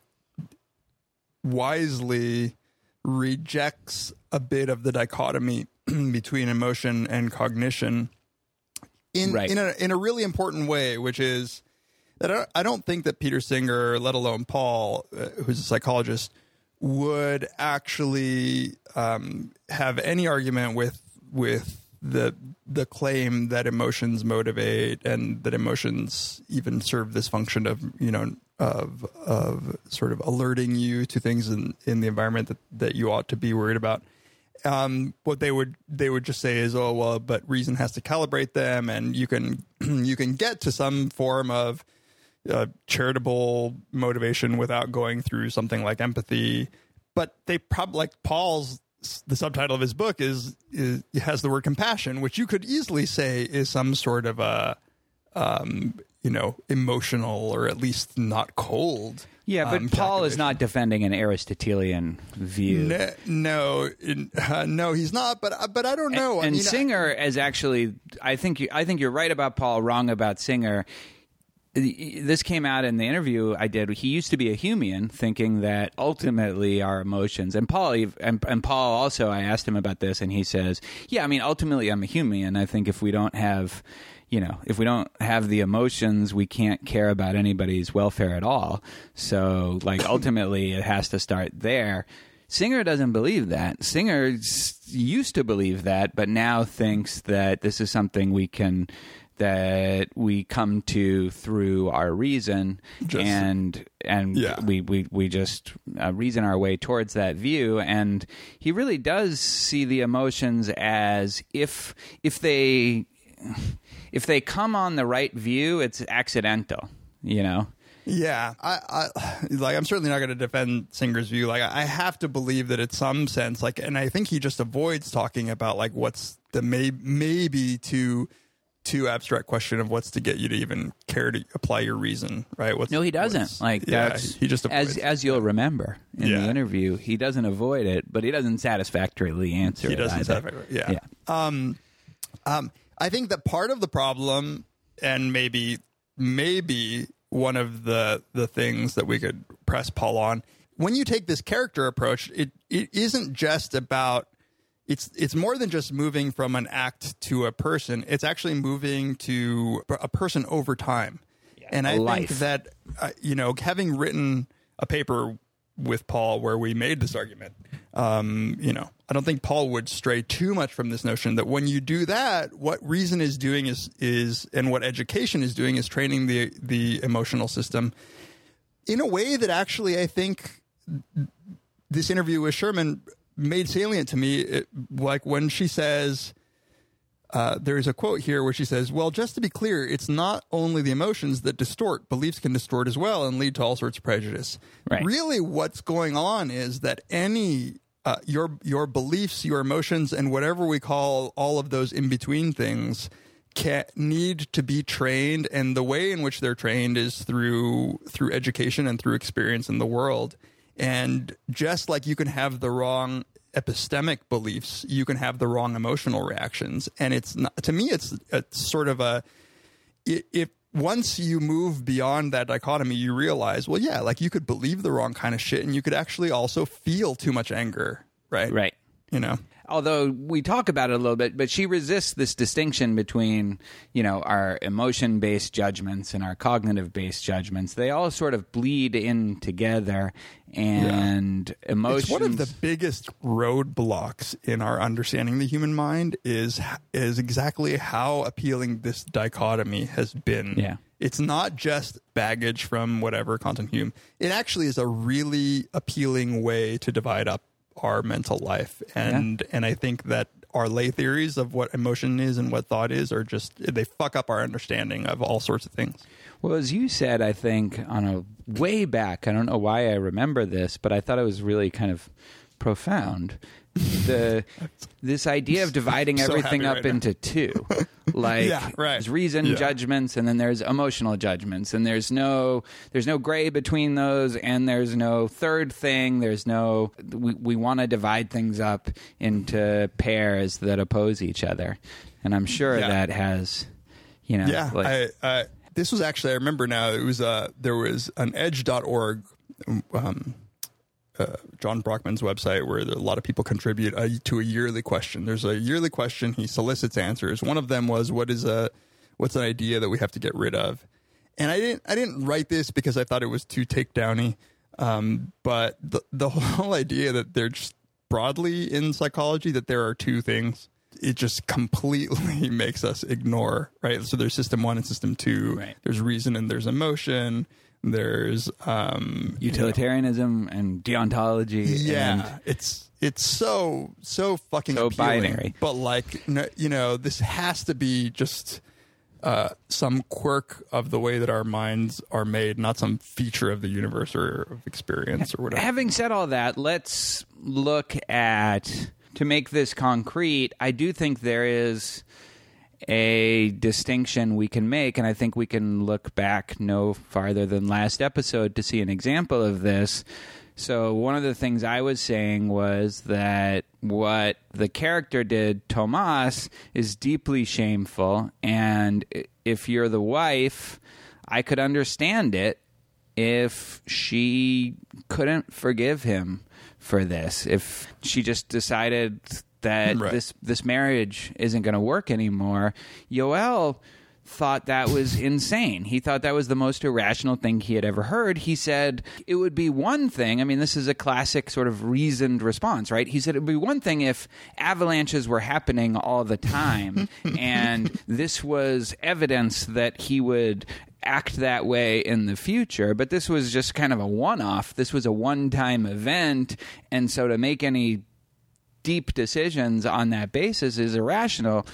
wisely rejects a bit of the dichotomy <clears throat> between emotion and cognition in Right. in a in a really important way, which is that I, don't think that Peter Singer, let alone Paul, uh, who's a psychologist, would actually um, have any argument with with the the claim that emotions motivate and that emotions even serve this function of you know of of sort of alerting you to things in in the environment that that you ought to be worried about um, what they would they would just say is, oh well, but reason has to calibrate them, and you can <clears throat> you can get to some form of uh, charitable motivation without going through something like empathy. But they probably like Paul's the subtitle of his book is, is has the word compassion, which you could easily say is some sort of a um, you know emotional or at least not cold. Yeah, but um, Paul is not defending an Aristotelian view. No, no, uh, no, he's not. But but I don't know. I and mean, Singer is actually, I think, you, I think you're right about Paul, wrong about Singer. This came out in the interview I did. He used to be a Humean, thinking that ultimately our emotions, and Paul, and, and Paul also, I asked him about this, and he says, "Yeah, I mean, ultimately, I'm a Humean. I think if we don't have, you know, if we don't have the emotions, we can't care about anybody's welfare at all. So, like, ultimately, it has to start there." Singer doesn't believe that. Singer used to believe that, but now thinks that this is something we can that we come to through our reason Just- and and Yeah. we we we just uh, reason our way towards that view and he really does see the emotions as if if they if they come on the right view it's accidental you know Yeah, I, I like. I'm certainly not going to defend Singer's view. Like, I have to believe that, in some sense, like, and I think he just avoids talking about like what's the may maybe too too abstract question of what's to get you to even care to apply your reason, right? What's, No, he doesn't. Like yeah, that's he just as avoids. as you'll remember in Yeah. the interview, he doesn't avoid it, but he doesn't satisfactorily answer. he it doesn't. either. satisfy- Yeah. Um, um, I think that part of the problem, and maybe maybe one of the the things that we could press Paul on, when you take this character approach, it it isn't just about it's it's more than just moving from an act to a person. It's actually moving to a person over time. and I a think that uh, you know, having written a paper with Paul where we made this argument, um, you know, I don't think Paul would stray too much from this notion that when you do that, what reason is doing is is and what education is doing is training the the emotional system in a way that actually I think this interview with Sherman made salient to me. It, like when she says, uh, there's a quote here where she says, Well, just to be clear, it's not only the emotions that distort, beliefs can distort as well and lead to all sorts of prejudice. Right. Really, what's going on is that any. Uh, your your beliefs, your emotions, and whatever we call all of those in between things can need to be trained, and the way in which they're trained is through through education and through experience in the world. And just like you can have the wrong epistemic beliefs, you can have the wrong emotional reactions. And it's not, to me, it's, it's sort of a, if once you move beyond that dichotomy, you realize, well, yeah, like you could believe the wrong kind of shit and you could actually also feel too much anger, right? Right. You know? Although we talk about it a little bit, but she resists this distinction between, you know, our emotion based judgments and our cognitive based judgments. They all sort of bleed in together, and emotions. It's one of the biggest roadblocks in our understanding the human mind is is exactly how appealing this dichotomy has been. Yeah. It's not just baggage from whatever content Hume. It actually is a really appealing way to divide up our mental life. And and I think that our lay theories of what emotion is and what thought is are just they fuck up our understanding of all sorts of things. Well, as you said, I think on a way back, I don't know why I remember this, but I thought it was really kind of profound. The this idea of <laughs> dividing so everything up right into two, <laughs> like Yeah, right. there's reason Yeah. judgments, and then there's emotional judgments, and there's no there's no gray between those, and there's no third thing. There's no we we want to divide things up into pairs that oppose each other, and I'm sure Yeah. that has you know Yeah, like, I, I this was actually I remember now. It was uh there was an Edge.org, um, uh, John Brockman's website where a lot of people contribute uh, to a yearly question. There's a yearly question he solicits answers. One of them was what is a what's an idea that we have to get rid of, and I didn't I didn't write this because I thought it was too takedowny. Um, but the the <laughs> whole idea that they're just broadly in psychology that there are two things it just completely <laughs> makes us ignore right so there's system one and system two Right. there's reason and there's emotion there's um you know, utilitarianism and deontology. yeah and- it's it's so so fucking So appealing. binary. but like you know this has to be just uh, some quirk of the way that our minds are made, not some feature of the universe or of experience or whatever. Having said all that, let's look at to make this concrete. I do think there is a distinction we can make, and I think we can look back no farther than last episode to see an example of this. So, one of the things I was saying was that what the character did, Tomas, is deeply shameful. And if you're the wife, I could understand it if she couldn't forgive him for this. If she just decided that Right. this this marriage isn't going to work anymore, Yoel thought that was <laughs> insane. He thought that was the most irrational thing he had ever heard. He said it would be one thing. I mean, this is a classic sort of reasoned response, right? He said it would be one thing if avalanches were happening all the time <laughs> and this was evidence that he would act that way in the future, but this was just kind of a one off. This was a one time event. And so to make any deep decisions on that basis is irrational.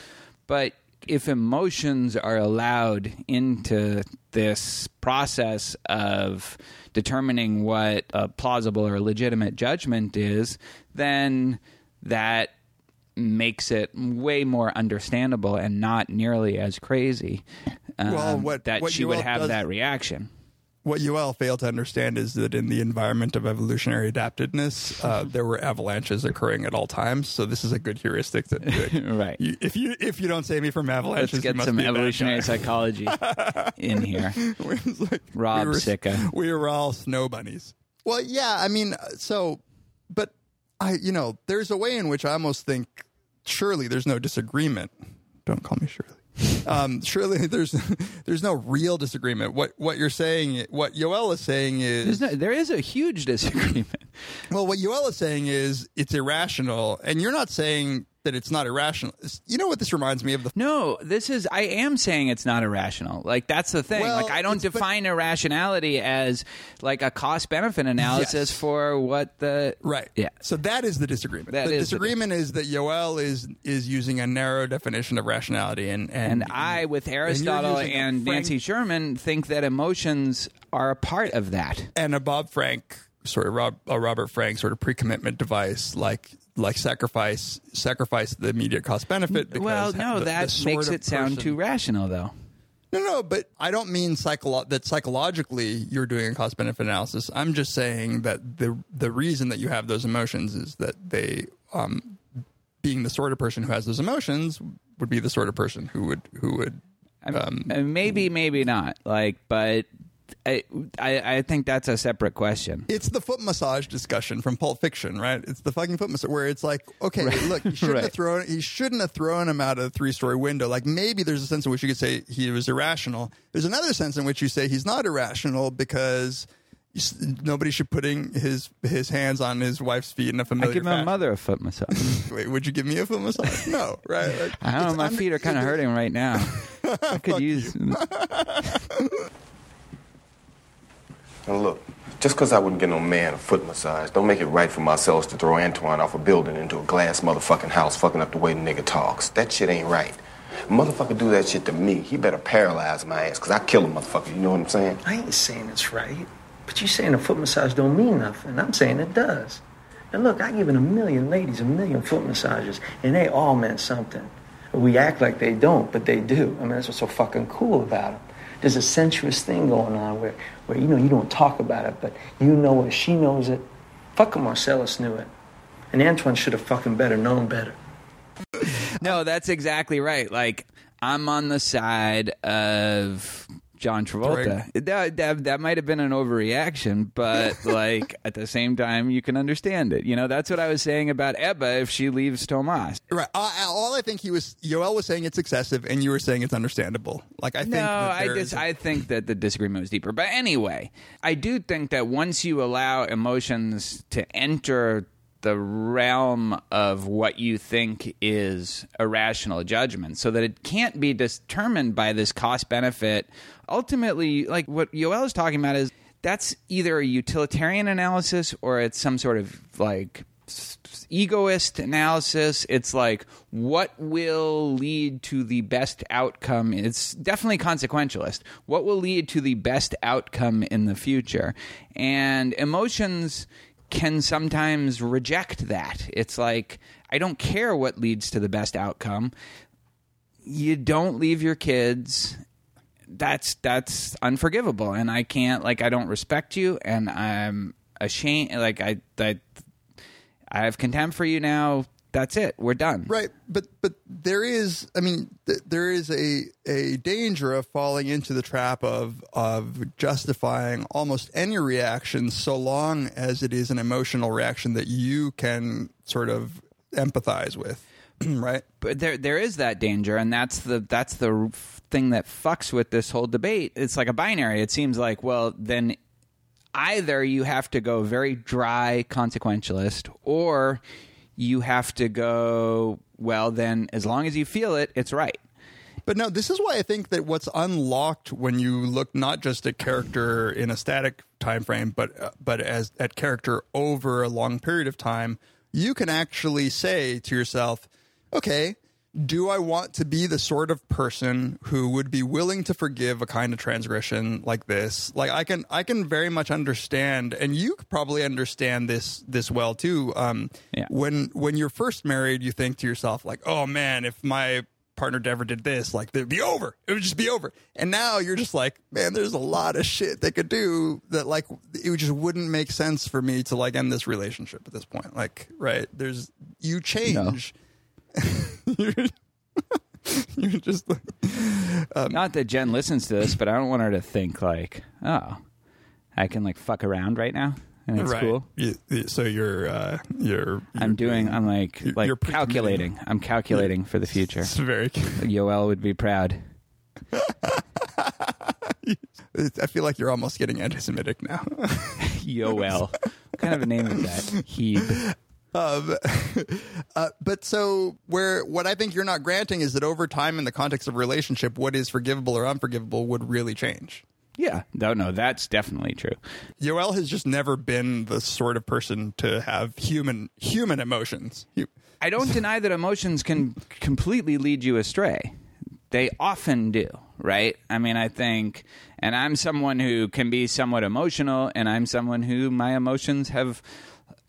But if emotions are allowed into this process of determining what a plausible or legitimate judgment is, then that makes it way more understandable and not nearly as crazy um, Well, what- that what she would have does- that reaction. What Yoel failed to understand is that in the environment of evolutionary adaptedness, uh, there were avalanches occurring at all times. So this is a good heuristic that that <laughs> Right. you, if you if you don't save me from avalanches, Let's you get must some be evolutionary psychology <laughs> in here. Like, Rob we were, Sicca. We were all snow bunnies. Well, yeah, I mean, uh, so, but I, you know, there's a way in which I almost think surely there's no disagreement. Don't call me Shirley. Um, surely <laughs> there's there's no real disagreement. What what you're saying, what Yoel is saying is no, there is a huge disagreement. well, what Yoel is saying is it's irrational, and you're not saying that it's not irrational. You know what this reminds me of? The No, this is. I am saying it's not irrational. Like that's the thing. Well, like I don't it's- but- define irrationality as like a cost benefit analysis Yes. for what the Right. Yeah. So that is the disagreement. That the is the- disagreement is that Yoel is is using a narrow definition of rationality, and and, And I, with Aristotle using a and Frank- Nancy Sherman, think that emotions are a part of that. and a Bob Frank sort of Rob, a Robert Frank sort of pre-commitment device, like like sacrifice sacrifice the immediate cost benefit. Because Well, no, the- the that sort makes it sound person- too rational, though. No, no, but I don't mean psycholo- that psychologically you're doing a cost benefit analysis. I'm just saying that the the reason that you have those emotions is that they, um, being the sort of person who has those emotions, would be the sort of person who would who would. I Um, mean, maybe, maybe not. Like, but I, I, I think that's a separate question. It's the foot massage discussion from Pulp Fiction, right? It's the fucking foot massage where it's like, okay, look, he <laughs> shouldn't have thrown he shouldn't have thrown him out of the three story window. Like maybe there's a sense in which you could say he was irrational. There's another sense in which you say he's not irrational because nobody should putting his his hands on his wife's feet in a I familiar give my fashion. mother a foot massage. <laughs> Wait, would you give me a foot massage? No, right? Like, I don't know. My feet are kind of hurting right now. <laughs> I could use. Now look, just because I wouldn't get no man a foot massage, don't make it right for myself to throw Antoine off a building into a glass motherfucking house, fucking up the way the nigga talks. That shit ain't right. Motherfucker do that shit to me, he better paralyze my ass, because I kill a motherfucker, you know what I'm saying? I ain't saying it's right, but you saying a foot massage don't mean nothing. I'm saying it does. And look, I given a million ladies a million foot massages, and they all meant something. We act like they don't, but they do. I mean, that's what's so fucking cool about them. There's a sensuous thing going on where, where you know you don't talk about it, but you know it, she knows it. Fucking Marcellus knew it, and Antoine should have fucking better known better. No, that's exactly right. Like I'm on the side of John Travolta. That that, that might have been an overreaction, but <laughs> like at the same time, you can understand it. You know, that's what I was saying about Ebba if she leaves Tomas. Right. Uh, all I think he was, Yoel was saying it's excessive, and you were saying it's understandable. Like I think. No, I just I think that the disagreement was deeper. But anyway, I do think that once you allow emotions to enter the realm of what you think is a rational judgment so that it can't be determined by this cost benefit ultimately like what Yoel is talking about is that's either a utilitarian analysis or it's some sort of like egoist analysis. It's like what will lead to the best outcome? It's definitely consequentialist. What will lead to the best outcome in the future? And emotions can sometimes reject that. It's like i don't care what leads to the best outcome. You don't leave your kids that's that's unforgivable. And i can't like i don't respect you. And i'm ashamed like i i, I have contempt for you now. That's it. We're done. Right, but but there is, I mean, th- there is a a danger of falling into the trap of of justifying almost any reaction so long as it is an emotional reaction that you can sort of empathize with, <clears throat> right? but there there is that danger and that's the that's the thing that fucks with this whole debate. It's like a binary. It seems like well then either you have to go very dry consequentialist or you have to go well then as long as you feel it it's right. But no, this is why I think that what's unlocked when you look not just at character in a static time frame, but uh, but as at character over a long period of time, you can actually say to yourself, okay. Do I want to be the sort of person who would be willing to forgive a kind of transgression like this? Like I can, I can very much understand, and you probably understand this this well too. Um, Yeah. When when you're first married, you think to yourself like, "Oh man, if my partner ever did this, like it'd be over. It would just be over. And now you're just like, man, there's a lot of shit they could do that like it just wouldn't make sense for me to like end this relationship at this point. Like, right? There's you change. You're, <laughs> you're just like, Not that Jen listens to this, but I don't want her to think like, oh, I can like fuck around right now, and it's right. cool. You- you- so you're uh, you're, I'm doing. I'm like You're- like you're calculating. I'm calculating for the future. It's <laughs> very. Yoel would be proud. <laughs> I feel like you're almost getting anti-Semitic now. Yoel. what kind of a name is that? Hebe. Um, <laughs> uh, but so where what I think you're not granting is that over time in the context of a relationship, what is forgivable or unforgivable would really change. Yeah, no, no, that's definitely true. Yoel has just never been the sort of person to have human human emotions. I don't deny that emotions can completely lead you astray. They often do, right? I mean, I think, and I'm someone who can be somewhat emotional, and I'm someone who my emotions have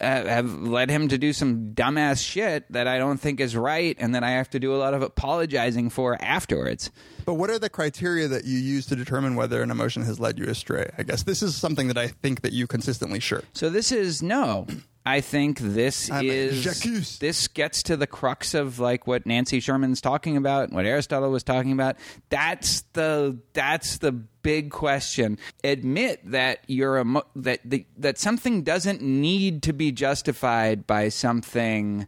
uh, have led him to do some dumbass shit that I don't think is right, and that I have to do a lot of apologizing for afterwards. But what are the criteria that you use to determine whether an emotion has led you astray? I guess this is something that I think that you consistently shirk. So this is no. I think this I'm is this gets to the crux of like what Nancy Sherman's talking about, what Aristotle was talking about. That's the that's the big question. Admit that you're emo- that the, that something doesn't need to be justified by something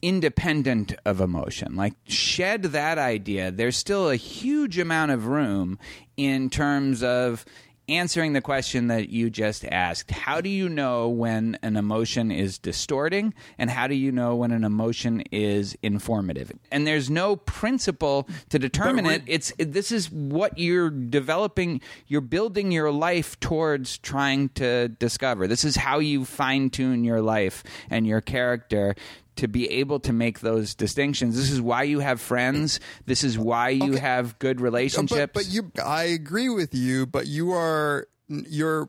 independent of emotion. Like shed that idea. There's still a huge amount of room in terms of answering the question that you just asked. How do you know when an emotion is distorting and how do you know when an emotion is informative? And there's no principle to determine it. It's it, this is what you're developing, you're building your life towards trying to discover. This is how you fine tune your life and your character to be able to make those distinctions. This is why you have friends. This is why you Okay. have good relationships. But, but you, I agree with you, but you are you're.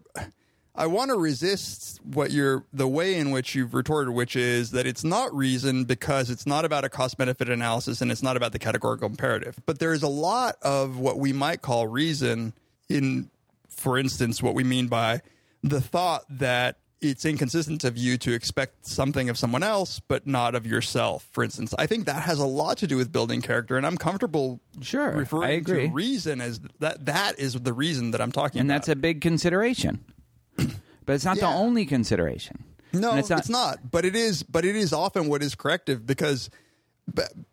I want to resist what you're the way in which you've retorted, which is that it's not reason because it's not about a cost benefit analysis and it's not about the categorical imperative. But there is a lot of what we might call reason in, for instance, what we mean by the thought that it's inconsistent of you to expect something of someone else but not of yourself for instance i think that has a lot to do with building character and i'm comfortable Sure, referring I agree. to reason as that that is the reason that i'm talking and about that's a big consideration. <clears throat> but it's not Yeah. the only consideration. no And it's not. but it is but it is often what is corrective because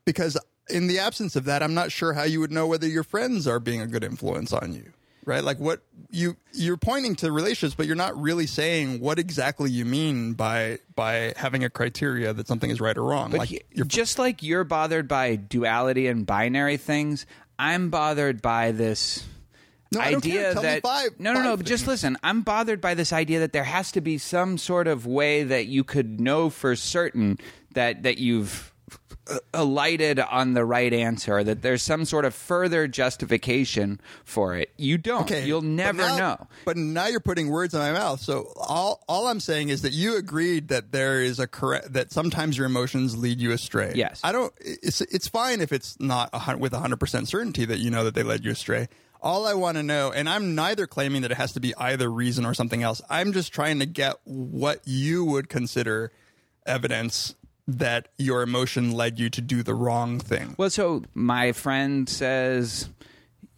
because in the absence of that i'm not sure how you would know whether your friends are being a good influence on you right like what you you're pointing to relationships but you're not really saying what exactly you mean by by having a criteria that something is right or wrong But like he- you're just like you're bothered by duality and binary things, I'm bothered by this No, idea care. Tell me that five- no, no, no. But just listen. I'm bothered by this idea that there has to be some sort of way that you could know for certain that that you've Uh, alighted on the right answer, that there's some sort of further justification for it. You don't. Okay, You'll but never now- know. But now you're putting words in my mouth. So all all I'm saying is that you agreed that there is a correct that sometimes your emotions lead you astray. Yes. I don't. It's it's fine if it's not a, with 100 percent certainty that you know that they led you astray. All I want to know, and I'm neither claiming that it has to be either reason or something else. I'm just trying to get what you would consider evidence that your emotion led you to do the wrong thing. Well, so my friend says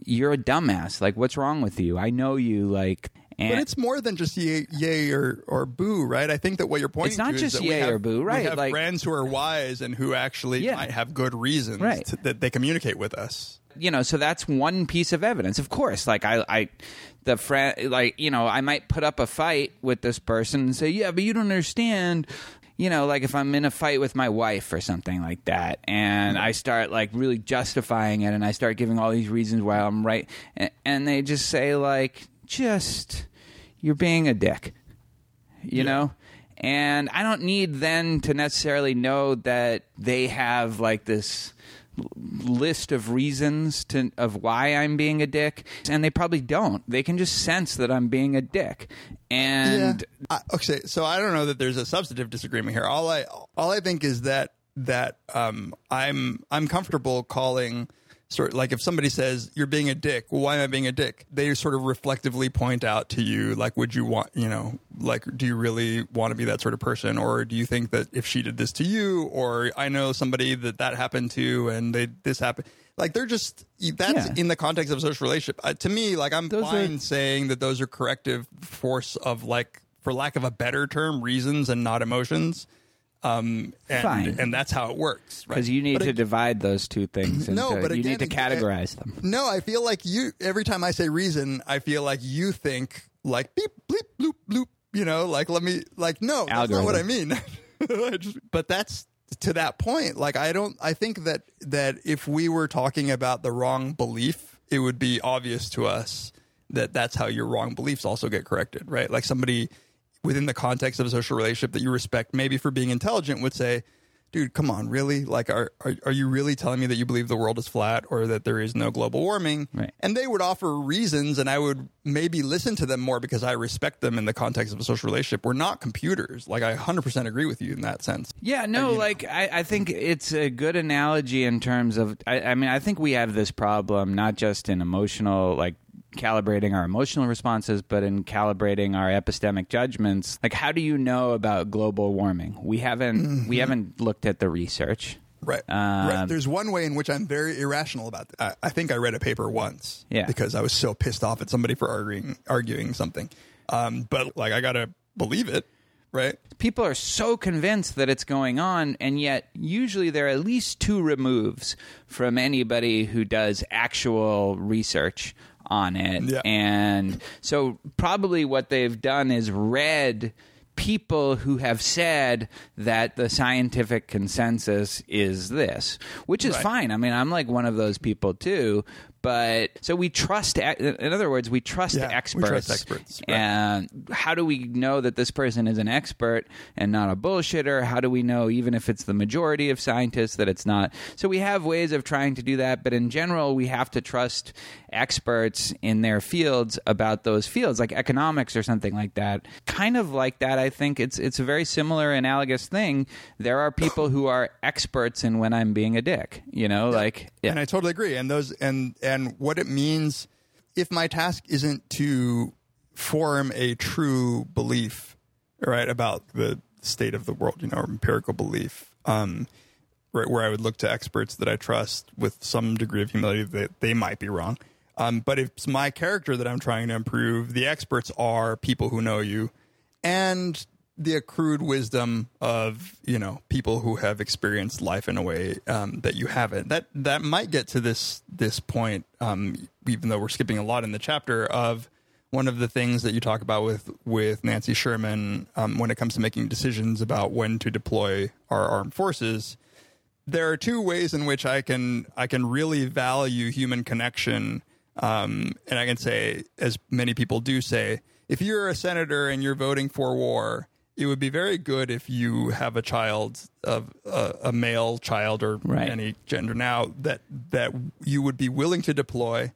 you're a dumbass. Like, what's wrong with you? I know you. Like, and But it's more than just yay, yay or, or boo, right? I think that what you're pointing It's not just is that we yay have, or boo, right, We have like- friends who are wise and who actually Yeah. might have good reasons Right. to- that they communicate with us. you know so that's one piece of evidence of course like i i the friend like you know i might put up a fight with this person and say yeah but you don't understand you know like if i'm in a fight with my wife or something like that and i start like really justifying it and i start giving all these reasons why i'm right and, and they just say like just you're being a dick you know? And i don't need then to necessarily know that they have like this list of reasons to of why i'm being a dick and they probably don't. They can just sense that i'm being a dick and I, okay, so I don't know that there's a substantive disagreement here. All I all I think is that that um, I'm I'm comfortable calling sort like if somebody says you're being a dick, well, why am I being a dick? They sort of reflectively point out to you like, would you want you know like do you really want to be that sort of person, or do you think that if she did this to you, or I know somebody that that happened to and they this happened. Like they're just that's Yeah. in the context of a social relationship. Uh, to me, like I'm Those are- fine saying that those are corrective force of like for lack of a better term reasons and not emotions um and Fine. and that's how it works right because you need But to ag- divide those two things <clears throat> No, into- but you need to categorize them no i feel like you every time i say reason i feel like you think like beep bleep bloop bloop you know like let me like no that's not what i mean <laughs> just- but that's to that point. Like I don't. I think that that if we were talking about the wrong belief, it would be obvious to us that that's how your wrong beliefs also get corrected, right? Like somebody within the context of a social relationship that you respect, maybe for being intelligent, would say. Dude, come on, really? Like, are, are are you really telling me that you believe the world is flat or that there is no global warming? Right. And they would offer reasons, and I would maybe listen to them more because I respect them in the context of a social relationship. We're not computers. Like, I 100% agree with you in that sense. Yeah, no, like I, I think it's a good analogy in terms of. I, I mean, I think we have this problem not just in emotional, like calibrating our emotional responses, but in calibrating our epistemic judgments. Like, how do you know about global warming? We haven't we haven't looked at the research. Right. Um, right. There's one way in which I'm very irrational about this. I, I think I read a paper once Yeah. because I was so pissed off at somebody for arguing arguing something. Um, but like I gotta believe it, right? people are so convinced that it's going on, and yet usually there are at least two removes from anybody who does actual research on it. Yeah. And so, probably what they've done is read people who have said that the scientific consensus is this, which is Right. fine. I mean, I'm like one of those people too. But so we trust, in other words, we trust Yeah, we experts. trust experts, right. And how do we know that this person is an expert and not a bullshitter? How do we know, even if it's the majority of scientists, that it's not? So we have ways of trying to do that, but in general, we have to trust experts in their fields about those fields, like economics or something like that. Kind of like that, I think it's it's a very similar, analogous thing. There are people who are experts in when I'm being a dick. You know, like yeah. And I totally agree. And those and and what it means if my task isn't to form a true belief, right, about the state of the world, you know, empirical belief, um, right, where I would look to experts that I trust with some degree of humility that they might be wrong. Um, but if it's my character that I'm trying to improve, the experts are people who know you and the accrued wisdom of you know people who have experienced life in a way um, that you haven't. That that might get to this this point, um, even though we're skipping a lot in the chapter of one of the things that you talk about with with Nancy Sherman um, when it comes to making decisions about when to deploy our armed forces. There are two ways in which I can I can really value human connection, um, and I can say, as many people do say, if you're a senator and you're voting for war, it would be very good if you have a child of uh, a male child or Right. any gender now that that you would be willing to deploy.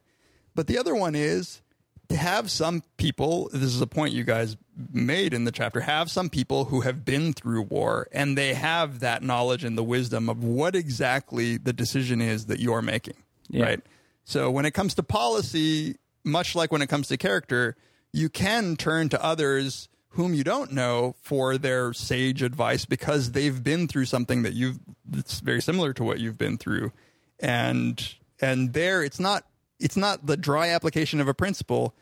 But the other one is to have some people. This is a point you guys made in the chapter. Have some people who have been through war and they have that knowledge and the wisdom of what exactly the decision is that you're making. Yeah. Right. So when it comes to policy, much like when it comes to character, you can turn to others whom you don't know for their sage advice because they've been through something that you've that's very similar to what you've been through. And and there it's not it's not the dry application of a principle,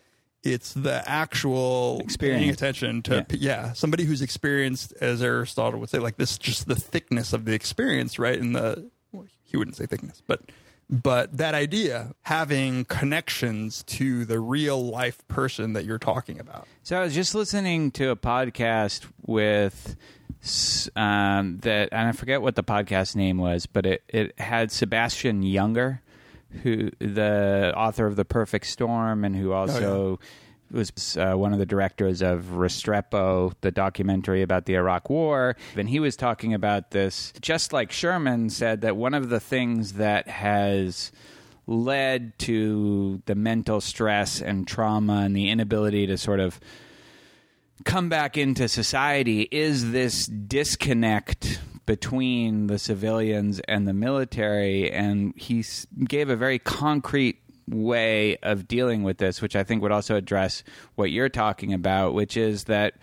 it's the actual Experience. paying attention to Yeah. yeah. somebody who's experienced as Aristotle would say like this just the thickness of the experience, right? In the well, he wouldn't say thickness, but but that idea having connections to the real life person that you're talking about. So I was just listening to a podcast with um, that, and I forget what the podcast name was, but it, it had Sebastian Junger, who the author of The Perfect Storm, and who also was uh, one of the directors of Restrepo, the documentary about the Iraq War. And he was talking about this, just like Sherman said, that one of the things that has led to the mental stress and trauma and the inability to sort of come back into society is this disconnect between the civilians and the military and he gave a very concrete way of dealing with this which i think would also address what you're talking about which is that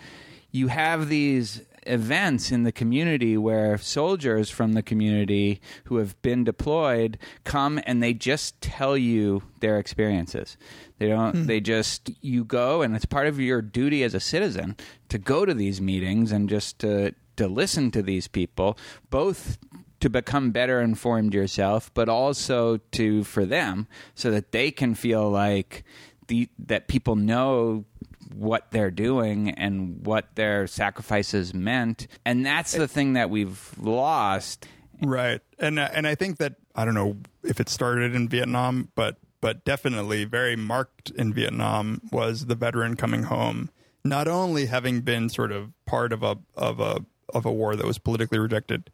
you have these events in the community where soldiers from the community who have been deployed come and they just tell you their experiences. They don't hmm. they just you go and it's part of your duty as a citizen to go to these meetings and just to to listen to these people both to become better informed yourself but also to for them so that they can feel like the that people know what they're doing and what their sacrifices meant. And that's the thing that we've lost. Right, and uh, and I think that I don't know if it started in Vietnam, but but definitely very marked in Vietnam was the veteran coming home, not only having been sort of part of a of a of a war that was politically rejected,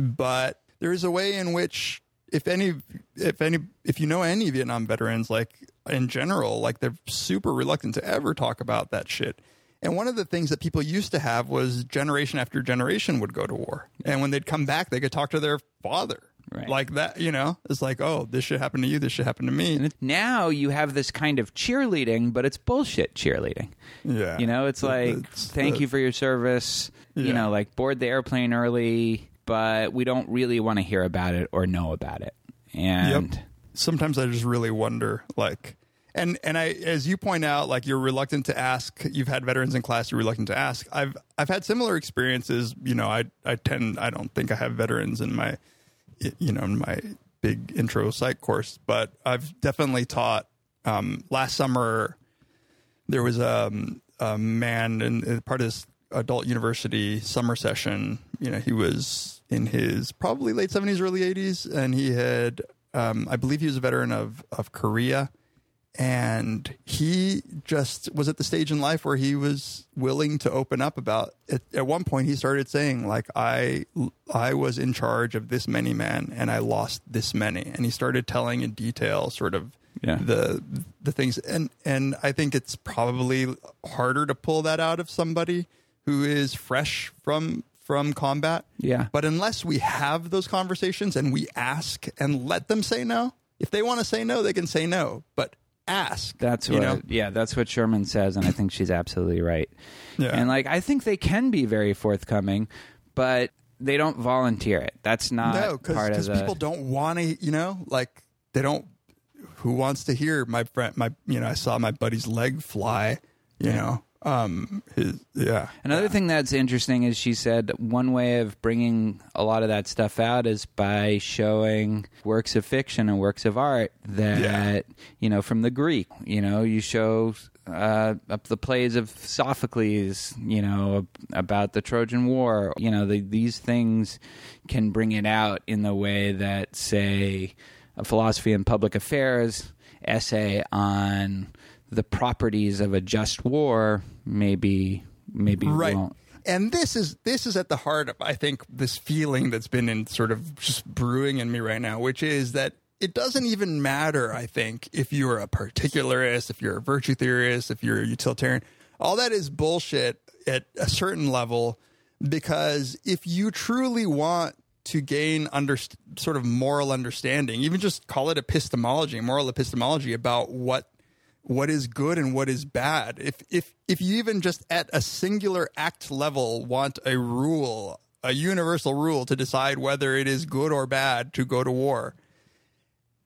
but there is a way in which if any if any if you know any Vietnam veterans, like in general, like they're super reluctant to ever talk about that shit. And one of the things that people used to have was generation after generation would go to war. And when they'd come back, they could talk to their father. Right. Like that, you know, it's like, oh, this should happen to you. This should happen to me. Now you have this kind of cheerleading, but it's bullshit cheerleading. Yeah. You know, it's like, It's- thank uh, you for your service. You know, like board the airplane early, but we don't really want to hear about it or know about it. And Yep. Sometimes I just really wonder, like, and and I, as you point out, like you're reluctant to ask. You've had veterans in class. You're reluctant to ask. I've I've had similar experiences. You know, I I tend I don't think I have veterans in my, you know, in my big intro psych course, but I've definitely taught. Um, last summer, there was um, a man in, in part of this adult university summer session. You know, he was in his probably late seventies, early eighties, and he had, um, I believe, he was a veteran of of Korea, and he just was at the stage in life where he was willing to open up about. At, at one point, he started saying, "Like I, I was in charge of this many men, and I lost this many," and he started telling in detail, sort of Yeah. the the things and and I think it's probably harder to pull that out of somebody who is fresh from from combat. Yeah. But unless we have those conversations and we ask and let them say no, if they want to say no, they can say no. But ask. That's you what, know? yeah, that's what Sherman says, and I think she's absolutely right. Yeah. And like, I think they can be very forthcoming, but they don't volunteer it. That's not no, part of because the. people don't want to. You know, like they don't. Who wants to hear my friend? My you know, I saw my buddy's leg fly. You know, um, his yeah. Another thing that's interesting is she said one way of bringing a lot of that stuff out is by showing works of fiction and works of art that Yeah. you know from the Greek. You know, you show uh, up the plays of Sophocles. You know about the Trojan War. You know the, these things can bring it out in the way that say a philosophy and public affairs essay on the properties of a just war maybe maybe right won't. and this is this is at the heart of i think this feeling that's been in sort of just brewing in me right now which is that it doesn't even matter i think if you're a particularist if you're a virtue theorist if you're a utilitarian all that is bullshit at a certain level because if you truly want to gain under sort of moral understanding even just call it epistemology moral epistemology about what what is good and what is bad. If if if you even just at a singular act level want a rule, a universal rule to decide whether it is good or bad to go to war,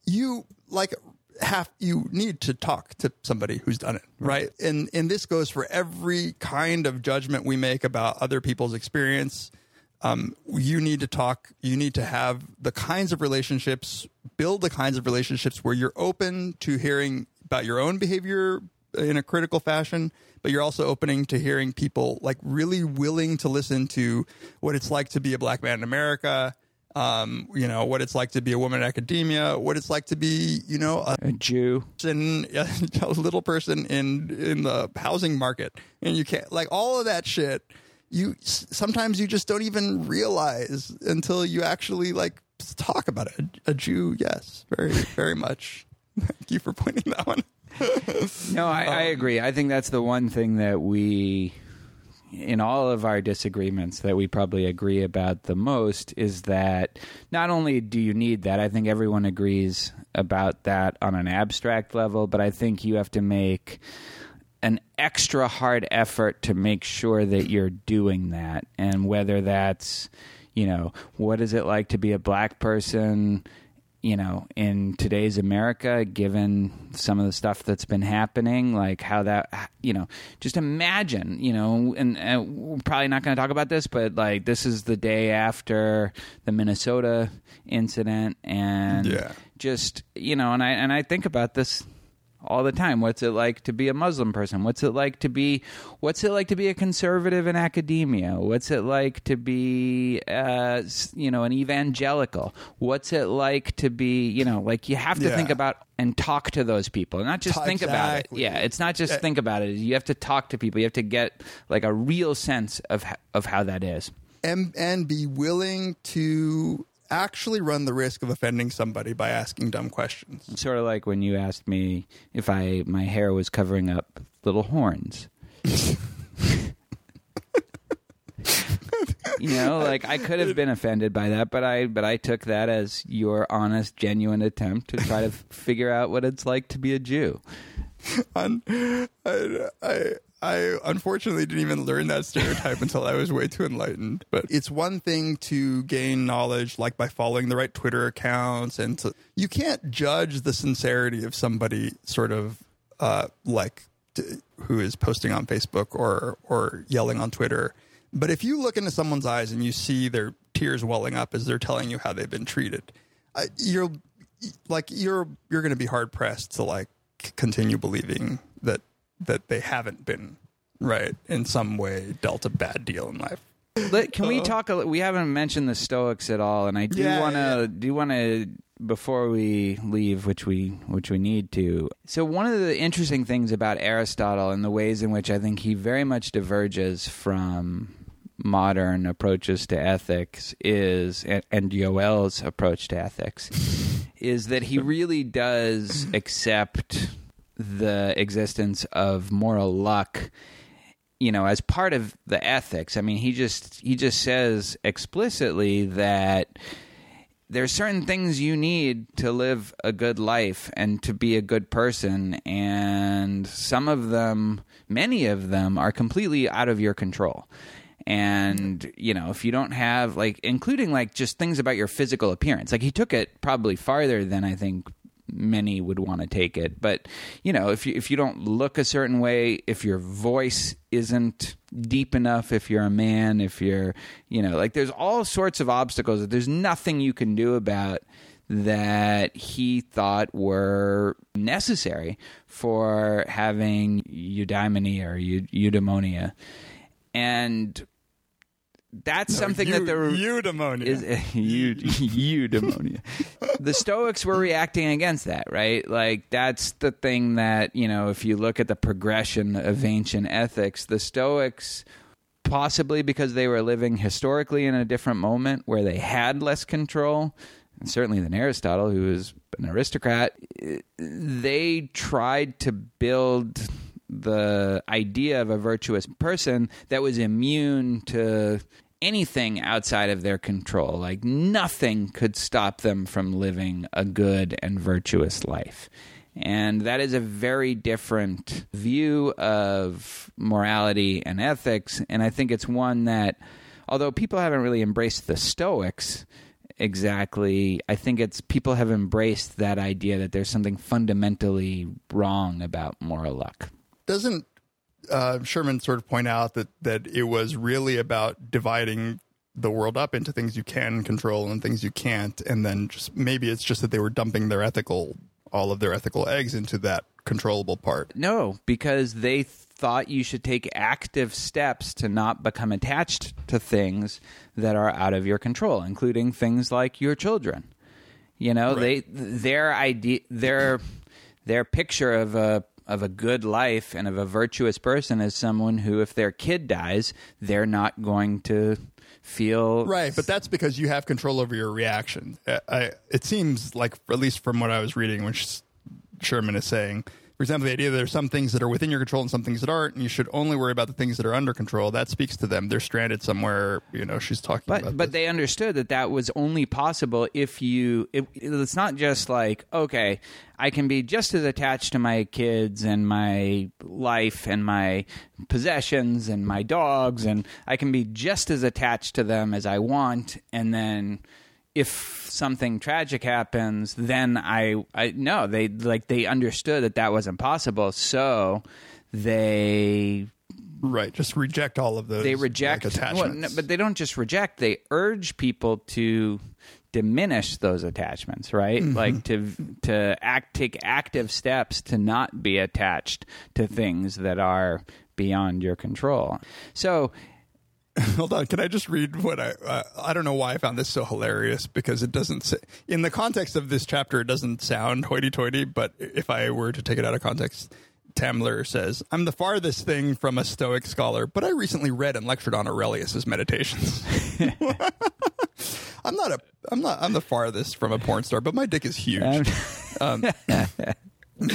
you like have you need to talk to somebody who's done it, right? And and this goes for every kind of judgment we make about other people's experience. Um, you need to talk. You need to have the kinds of relationships, build the kinds of relationships where you're open to hearing about your own behavior in a critical fashion, but you're also opening to hearing people like really willing to listen to what it's like to be a black man in America. Um, you know what it's like to be a woman in academia, what it's like to be, you know, a a Jew. person, <laughs> a little person in in the housing market, and you can't like all of that shit. You sometimes you just don't even realize until you actually like talk about it. A, a Jew, yes, very very much. Thank you for pointing that one. No, I, I Um, agree. I think that's the one thing that we, in all of our disagreements, that we probably agree about the most is that not only do you need that, I think everyone agrees about that on an abstract level, but I think you have to make an extra hard effort to make sure that you're doing that. And whether that's, you know, what is it like to be a black person? You know, in today's America, given some of the stuff that's been happening, like how that, you know, just imagine, you know, and, and we're probably not going to talk about this, but like this is the day after the Minnesota incident, and Yeah. just you know, and I and I think about this all the time. What's it like to be a Muslim person? What's it like to be what's it like to be a conservative in academia? What's it like to be uh, you know, an evangelical? What's it like to be, you know, like you have to Yeah. think about and talk to those people. Not just Ta- think about it. Yeah, it's not just Uh, think about it. You have to talk to people. You have to get like a real sense of of how that is. and and be willing to actually run the risk of offending somebody by asking dumb questions. Sort of like when you asked me if I my hair was covering up little horns. you know, like I could have been offended by that, but I but I took that as your honest, genuine attempt to try to figure out what it's like to be a Jew. <laughs> I, I, I unfortunately didn't even learn that stereotype until I was way too enlightened. But it's one thing to gain knowledge, like by following the right Twitter accounts, and to, you can't judge the sincerity of somebody, sort of uh, like who is posting on Facebook or or yelling on Twitter. But if you look into someone's eyes and you see their tears welling up as they're telling you how they've been treated, uh, you're like you're you're going to be hard pressed to like continue believing that that they haven't been right in some way dealt a bad deal in life. Let, can we talk? A, li- we haven't mentioned the Stoics at all, and I do Yeah, want to yeah. do want to before we leave, which we which we need to. So one of the interesting things about Aristotle and the ways in which I think he very much diverges from modern approaches to ethics is and, and Yoel's approach to ethics is that he really does accept the existence of moral luck you know as part of the ethics. I mean he just he just says explicitly that there's certain things you need to live a good life and to be a good person and some of them many of them are completely out of your control. And you know if you don't have like including like just things about your physical appearance. Like he took it probably farther than i think many would want to take it. But you know if you if you don't look a certain way if your voice isn't deep enough if you're a man if you're you know like there's all sorts of obstacles that there's nothing you can do about that he thought were necessary for having eudaimonia or eu- eudaimonia. And that's something that the eudaimonia is <laughs> eu- eudaimonia. the Stoics were reacting against that, right? Like that's the thing that you know. If you look at the progression of ancient ethics, the Stoics, possibly because they were living historically in a different moment where they had less control, and certainly than Aristotle, who was an aristocrat, they tried to build the idea of a virtuous person that was immune to anything outside of their control. Like nothing could stop them from living a good and virtuous life. And that is a very different view of morality and ethics. And I think it's one that, although people haven't really embraced the Stoics, exactly. I think it's people have embraced that idea that there's something fundamentally wrong about moral luck. Doesn't uh, Sherman sort of point out that that it was really about dividing the world up into things you can control and things you can't, and then just maybe it's just that they were dumping their ethical all of their ethical eggs into that controllable part. No, because they thought you should take active steps to not become attached to things that are out of your control, including things like your children. You know, Right. they their idea their their picture of a of a good life and of a virtuous person is someone who if their kid dies, they're not going to feel Right, but that's because you have control over your reaction. I, I, it seems like, at least from what I was reading, which Sherman is saying, for example, the idea that there's some things that are within your control and some things that aren't, and you should only worry about the things that are under control. That speaks to them. They're stranded somewhere. You know, she's talking But about. but this. they understood that that was only possible if you. It, it's not just like okay, I can be just as attached to my kids and my life and my possessions and my dogs, and I can be just as attached to them as I want, and then if something tragic happens, then I I no they like they understood that that wasn't possible, so they right, just reject all of those. they reject like, well, attachments. no, but they don't just reject they urge people to diminish those attachments, right? Mm-hmm. Like to to act take active steps to not be attached to things that are beyond your control. So <laughs> Hold on, can I just read what I uh, I don't know why I found this so hilarious because it doesn't say, in the context of this chapter it doesn't sound hoity-toity, but if I were to take it out of context, Tamler says, "I'm the farthest thing from a Stoic scholar, but I recently read and lectured on Aurelius's Meditations." <laughs> <laughs> I'm not a I'm not I'm the farthest from a porn star, but my dick is huge. Um, <laughs>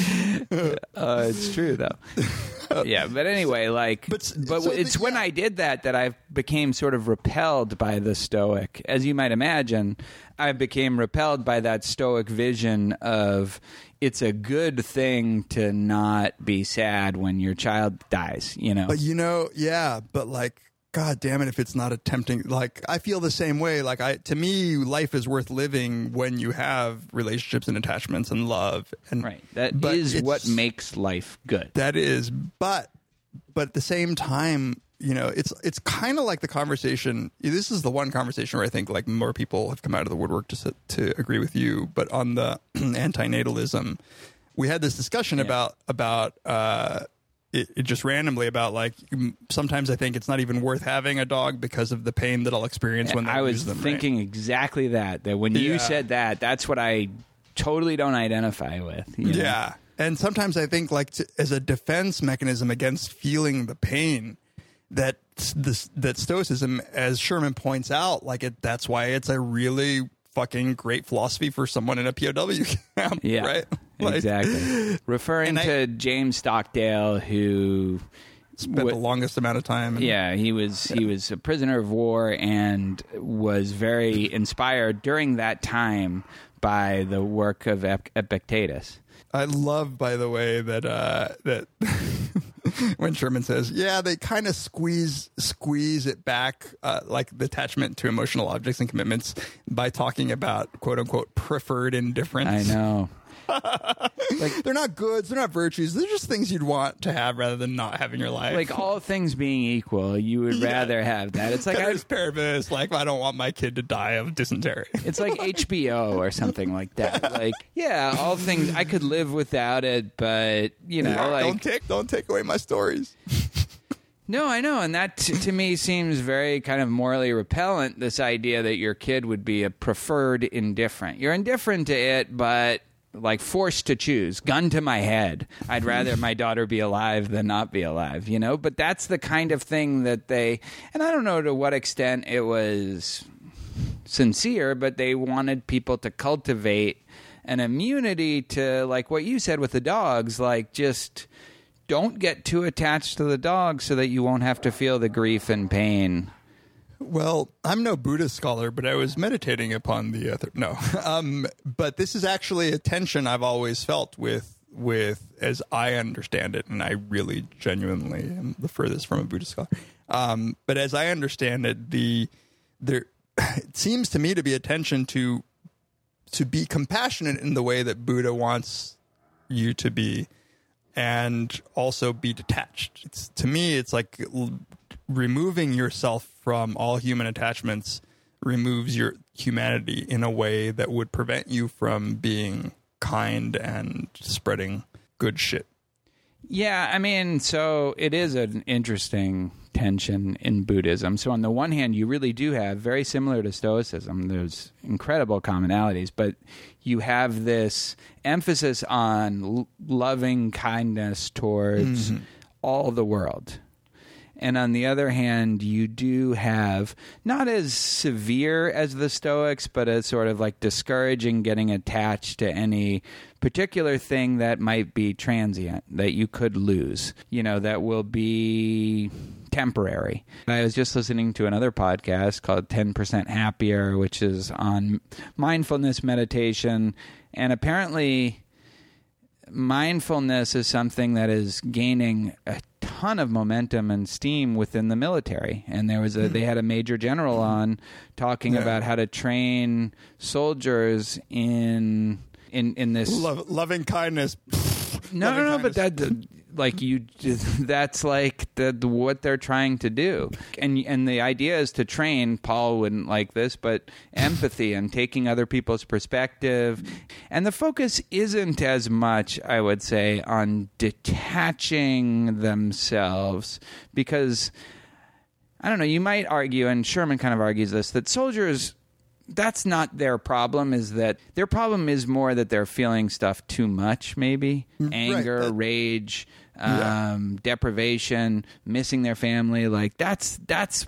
Uh, it's true though. <laughs> yeah, but anyway, like, But but, so it's the- when yeah. I did that that I became sort of repelled by the Stoic. As you might imagine, I became repelled by that Stoic vision of it's a good thing to not be sad when your child dies. You know, But you know, yeah, but like, god damn it, if it's not a tempting, like, I feel the same way. Like, I to me, life is worth living when you have relationships and attachments and love. And right? That is what makes life good. that is, but but at the same time, you know, it's it's kind of like the conversation. This is the one conversation where I think like more people have come out of the woodwork to to agree with you. But on the <clears throat> antinatalism, we had this discussion about about. uh it, it just randomly about like sometimes I think it's not even worth having a dog because of the pain that I'll experience when I was them. right? thinking exactly that. That when you Yeah. said that, that's what I totally don't identify with. you know? Yeah. And sometimes I think, like, to, as a defense mechanism against feeling the pain, that this that stoicism, as Sherman points out, like it, that's why it's a really fucking great philosophy for someone in a POW <laughs> camp. Yeah, right. <laughs> Like, exactly. Referring And I- to James Stockdale, who Spent What- the longest amount of time. in- yeah, he was he was a prisoner of war and was very <laughs> inspired during that time by the work of Ep- Epictetus. I love, by the way, that uh, that <laughs> when Sherman says, "Yeah, they kind of squeeze squeeze it back, uh, like the attachment to emotional objects and commitments, by talking about quote unquote preferred indifferents." I know. Like they're not goods, they're not virtues. They're just things you'd want to have rather than not have in your life. Like all things being equal, you would Yeah. rather have that. It's like I, Paris like I don't want my kid to die of dysentery. <laughs> It's like HBO or something like that. <laughs> Like, yeah, all things I could live without it, but you know, like don't take don't take away my stories. <laughs> no, I know, and that t- to me seems very kind of morally repellent. This idea that your kid would be a preferred indifferent. You're indifferent to it, but like forced to choose, gun to my head. I'd rather my daughter be alive than not be alive, you know. But that's the kind of thing that they, and I don't know to what extent it was sincere, but they wanted people to cultivate an immunity to, like what you said with the dogs, like just don't get too attached to the dog so that you won't have to feel the grief and pain. Well, I'm no Buddhist scholar, but I was meditating upon the other. No, <laughs> um, but this is actually a tension I've always felt with with as I understand it, and I really genuinely am the furthest from a Buddhist scholar. Um, but as I understand it, the there <laughs> it seems to me to be a tension to to be compassionate in the way that Buddha wants you to be and also be detached. It's to me it's like removing yourself from all human attachments removes your humanity in a way that would prevent you from being kind and spreading good shit. Yeah, I mean, so it is an interesting tension in Buddhism. So, on the one hand, you really do have, very similar to Stoicism, there's incredible commonalities, but you have this emphasis on l- loving kindness towards mm-hmm. all the world. And on the other hand, you do have not as severe as the Stoics, but as sort of like discouraging getting attached to any particular thing that might be transient, that you could lose, you know, that will be temporary. I was just listening to another podcast called 10% Happier, which is on mindfulness meditation. And apparently, mindfulness is something that is gaining a ton of momentum and steam within the military and there was a they had a major general mm-hmm. on talking Yeah. about how to train soldiers in in in this Love, loving kindness. no loving no no but that like you <laughs> that's like the, the what they're trying to do. And and the idea is to train. Paul wouldn't like this but empathy and taking other people's perspective. And the focus isn't as much i would say on detaching themselves. Because i don't know you might argue and sherman kind of argues this that soldiers that's not their problem is that their problem is more that they're feeling stuff too much maybe anger that- rage Yeah. um, deprivation missing their family like that's that's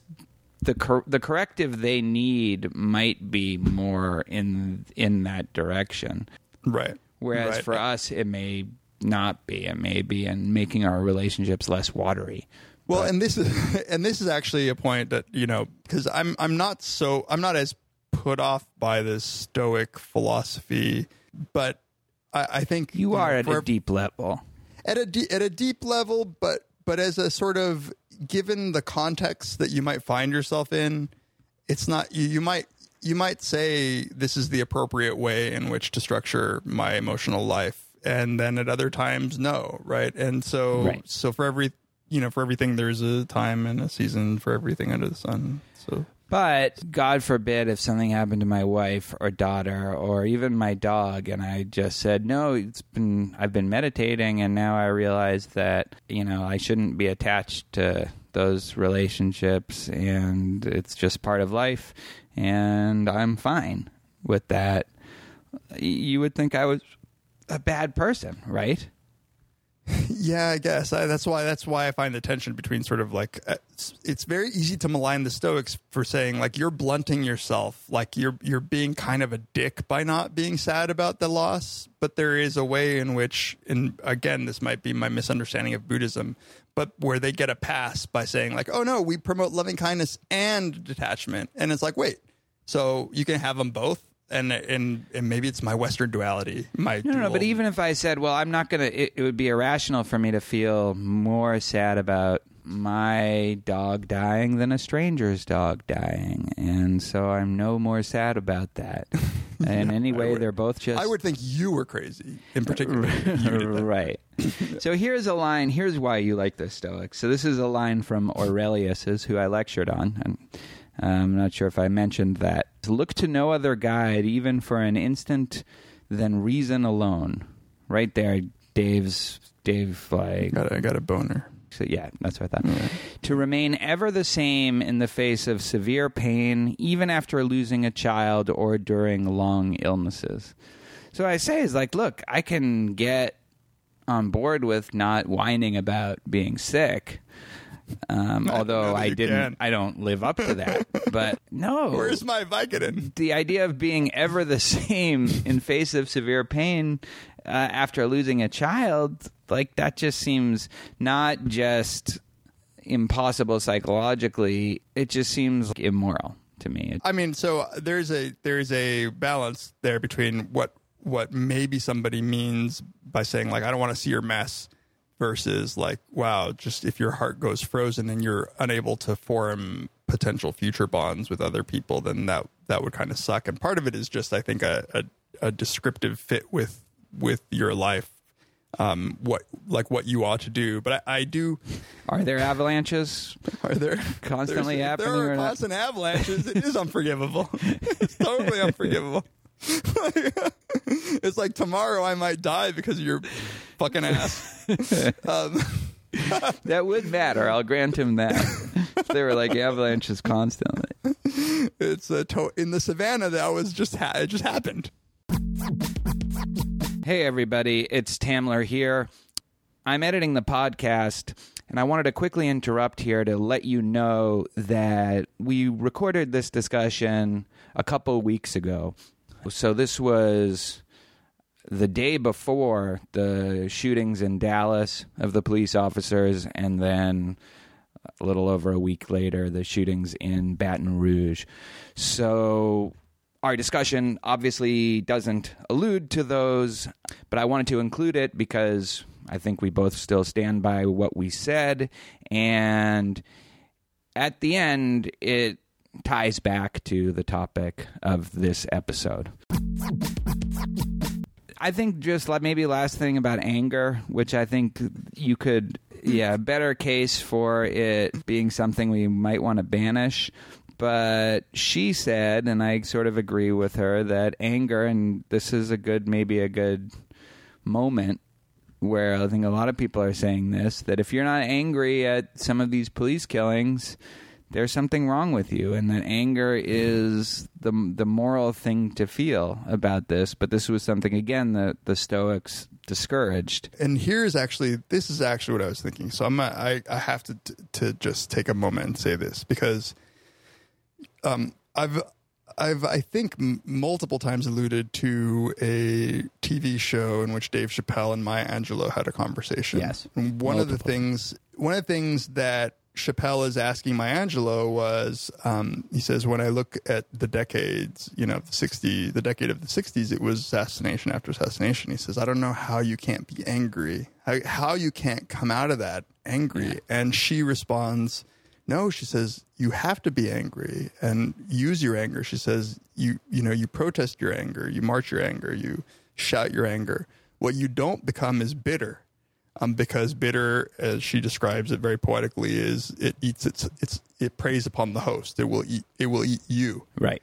the cor- the corrective they need might be more in in that direction Right. whereas Right. for us it may not be it may be in making our relationships less watery Well, and this is <laughs> and this is actually a point that you know because I'm I'm not so I'm not as put off by this Stoic philosophy, but I, I think you are know, at for- a deep level at a de- at a deep level, but but as a sort of given the context that you might find yourself in, it's not you, you might you might say this is the appropriate way in which to structure my emotional life, and then at other times no, right? And so Right. so for every you know for everything there's a time and a season for everything under the sun. So But God forbid if something happened to my wife or daughter or even my dog and I just said, "No, it's been I've been meditating and now I realize that, you know, I shouldn't be attached to those relationships and it's just part of life and I'm fine with that." You would think I was a bad person, right? <laughs> Yeah, I guess I, that's why that's why I find the tension between sort of like uh, it's, it's very easy to malign the Stoics for saying like you're blunting yourself, like you're you're being kind of a dick by not being sad about the loss. But there is a way in which, and again, this might be my misunderstanding of Buddhism, but where they get a pass by saying like, oh no, we promote loving kindness and detachment, and it's like, wait, so you can have them both. And, and and maybe it's my Western duality. My No, no, no, but even if I said, well, I'm not going to, it, it would be irrational for me to feel more sad about my dog dying than a stranger's dog dying. And so I'm no more sad about that. <laughs> In And anyway, they're both just. I would think you were crazy in particular. <laughs> right. so here's a line. Here's why you like the Stoics. So this is a line from Aurelius's, who I lectured on, and Um, I'm not sure if I mentioned that. Look to no other guide, even for an instant, than reason alone. Right there, Dave's Dave like Got a, got a boner. so yeah, that's what I thought. To remain ever the same in the face of severe pain, even after losing a child or during long illnesses. So what I say is like, look, I can get on board with not whining about being sick. Um, although I didn't, can. I don't live up to that. But <laughs> no, Where's my Vicodin? the idea of being ever the same in face of severe pain uh, after losing a child, like that just seems not just impossible psychologically, it just seems like immoral to me. I mean, so there's a there's a balance there between what what maybe somebody means by saying like I don't want to see your mess versus like wow, just if your heart goes frozen and you're unable to form potential future bonds with other people, then that that would kind of suck. And part of it is just I think a a, a descriptive fit with with your life um what like what you ought to do but i, I do Are there avalanches? <laughs> are there Constantly happening There are not? constant avalanches. It is unforgivable. <laughs> it's totally unforgivable. <laughs> it's like tomorrow I might die because of your fucking ass. <laughs> um, <laughs> That would matter. I'll grant him that. if there were like avalanches constantly. it's a to- in the savannah that was just ha- it just happened. Hey, everybody, it's Tamler here. I'm editing the podcast, and I wanted to quickly interrupt here to let you know that we recorded this discussion a couple weeks ago. So, this was the day before the shootings in Dallas of the police officers, and then a little over a week later, the shootings in Baton Rouge. So, our discussion obviously doesn't allude to those, but I wanted to include it because I think we both still stand by what we said. And at the end, it ties back to the topic of this episode. I think just like maybe last thing about anger, which I think you could, yeah, better case for it being something we might want to banish. But she said, and I sort of agree with her, that anger, and this is a good, maybe a good moment where I think a lot of people are saying this that if you're not angry at some of these police killings, there's something wrong with you, and that anger is the the moral thing to feel about this. But this was something again that the Stoics discouraged. and here's actually this is actually what I was thinking. So I'm I I have to to just take a moment and say this because um I've I've I think m- multiple times alluded to a TV show in which Dave Chappelle and Maya Angelou had a conversation. Yes. And one of the things one of the things that Chappelle is asking Maya Angelou was um, he says when I look at the decades, you know, the 60 the decade of the 60s it was assassination after assassination. He says I don't know how you can't be angry. How how you can't come out of that angry. And she responds no, she says you have to be angry and use your anger. She says you you know you protest your anger, you march your anger, you shout your anger. What you don't become is bitter, um, because bitter, as she describes it very poetically, is it eats its it's it preys upon the host. It will eat it will eat you. Right.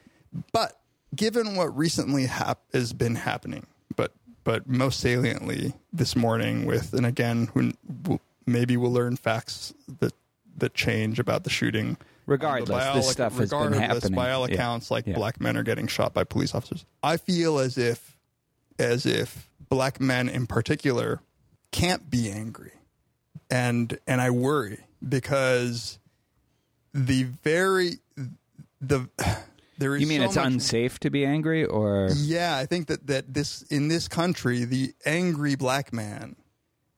But given what recently hap- has been happening, but but most saliently this morning with, and again, who we'll, maybe we'll learn facts that that change about the shooting. Regardless, By all this stuff has been regardless, happening. By all Yeah. accounts, like Yeah. black men are getting shot by police officers. I feel as if, as if black men in particular can't be angry, and and I worry because the very the there is You mean so it's much- unsafe to be angry, or? Yeah, I think that that this in this country, the angry black man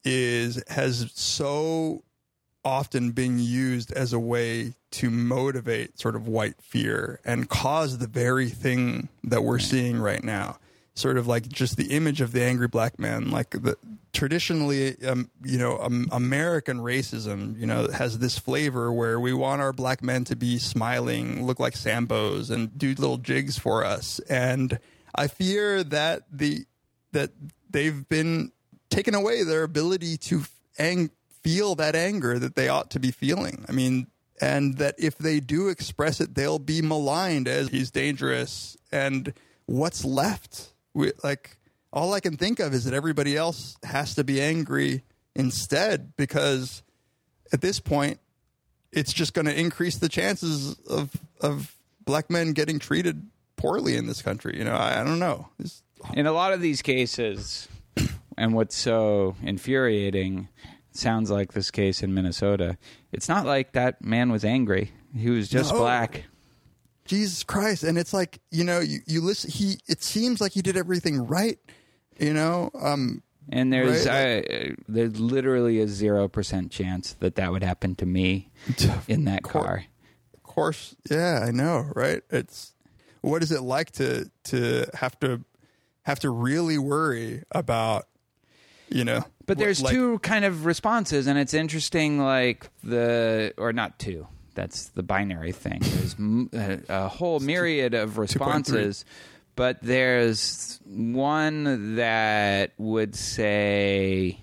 is has so often been used as a way to motivate sort of white fear and cause the very thing that we're seeing right now. Sort of like just the image of the angry black man, like the traditionally, um, you know, um, American racism, you know, has this flavor where we want our black men to be smiling, look like Sambos, and do little jigs for us. And I fear that the that they've been taken away their ability to ang- feel that anger that they ought to be feeling. I mean, and that if they do express it, they'll be maligned as he's dangerous. And what's left? We, like, all I can think of is that everybody else has to be angry instead because at this point, it's just going to increase the chances of of black men getting treated poorly in this country. You know, I, I don't know. It's, in a lot of these cases, and what's so infuriating sounds like this case in Minnesota. It's not like that man was angry; he was just No. black. Jesus Christ. And it's like, you know, you, you listen, he, it seems like he did everything right, you know? Um, And there's Right, uh, there's literally a zero percent chance that that would happen to me <laughs> in that car. of course, yeah, I know, right? It's, what is it like to, to have to, have to really worry about, you know? But there's like- two kind of responses, and it's interesting. Like the or not two. That's the binary thing. There's uh, a whole myriad of responses, but there's one that would say,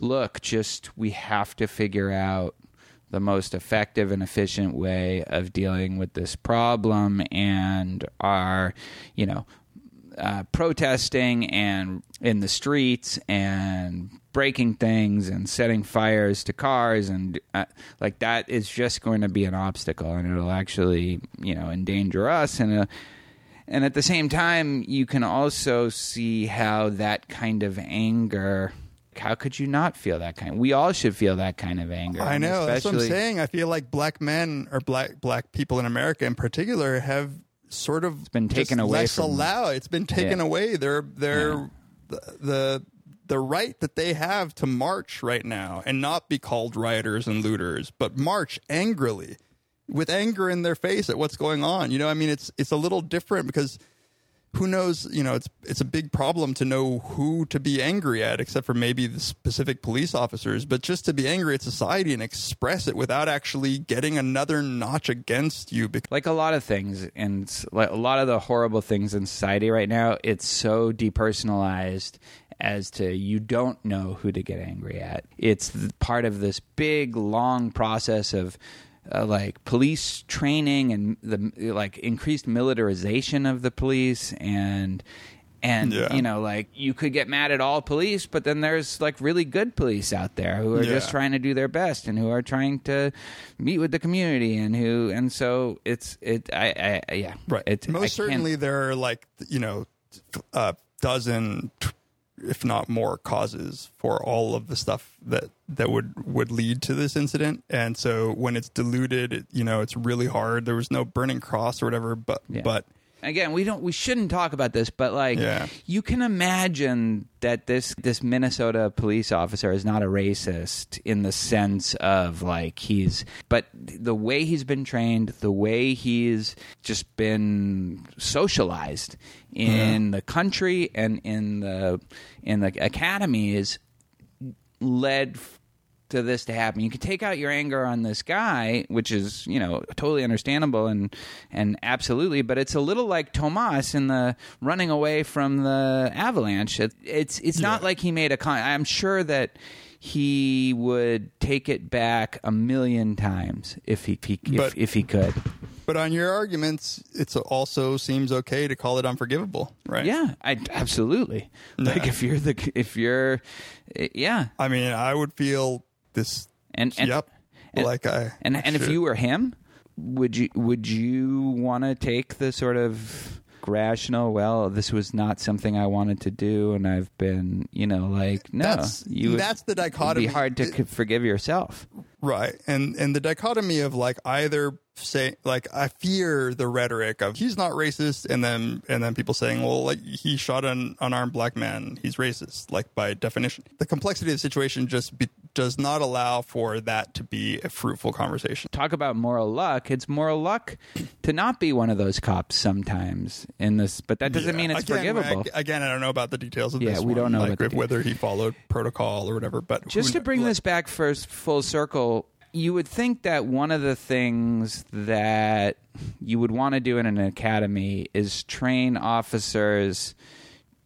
"Look, just we have to figure out." The most effective and efficient way of dealing with this problem, and our, you know, uh, protesting and in the streets and breaking things and setting fires to cars and uh, like that is just going to be an obstacle and it'll actually you know endanger us and uh, and at the same time you can also see how that kind of anger how could you not feel that kind we all should feel that kind of anger I know. That's what I'm saying. I feel like black men or black black people in America in particular have sort of it's been taken away less from- allow. It's been taken Yeah. away. Their their the, the the right that they have to march right now and not be called rioters and looters, but march angrily with anger in their face at what's going on. You know, I mean, it's it's a little different because who knows? You know, it's it's a big problem to know who to be angry at, except for maybe the specific police officers. But just to be angry at society and express it without actually getting another notch against you. Because like a lot of things and like a lot of the horrible things in society right now it's so depersonalized as to you don't know who to get angry at it's part of this big long process of uh, like police training and the like increased militarization of the police and and Yeah. you know like you could get mad at all police but then there's like really good police out there who are just trying to do their best and who are trying to meet with the community and who and so it's it i i yeah. Right, it, most can't- certainly there are like you know a dozen, if not more, causes for all of the stuff that that would would lead to this incident. And so when it's diluted, it, you know, it's really hard. There was no burning cross or whatever, but Yeah. but again we don't we shouldn't talk about this but like Yeah. you can imagine that this this minnesota police officer is not a racist in the sense of like he's but the way he's been trained the way he's just been socialized in the country and in the in the academies led f- to this to happen. You can take out your anger on this guy, which is you know totally understandable and and absolutely, but it's a little like Tomas in the running away from the avalanche. It, it's it's not like he made a con. I'm sure that he would take it back a million times if he, if, if, But- if he could. but on your arguments, it also seems okay to call it unforgivable, right? Yeah, I absolutely. Like if you're the if you're yeah, I mean, I would feel this. and, and yep. and- like I and I and if you were him, would you would you want to take the sort of rational? Well, this was not something I wanted to do, and I've been, you know, like no, That's- you. would- that's the It'd dichotomy. be hard to It- forgive yourself. Right. And and the dichotomy of like either say like I fear the rhetoric of he's not racist and then and then people saying, well like he shot an unarmed black man, he's racist, like by definition. The complexity of the situation just be, does not allow for that to be a fruitful conversation. Talk about moral luck. It's moral luck to not be one of those cops sometimes in this, but that doesn't Yeah. mean it's again, forgivable. I, again, I don't know about the details of Yeah, this. we don't know like, if- whether he followed protocol or whatever. But just to bring this back first full circle you would think that one of the things that you would want to do in an academy is train officers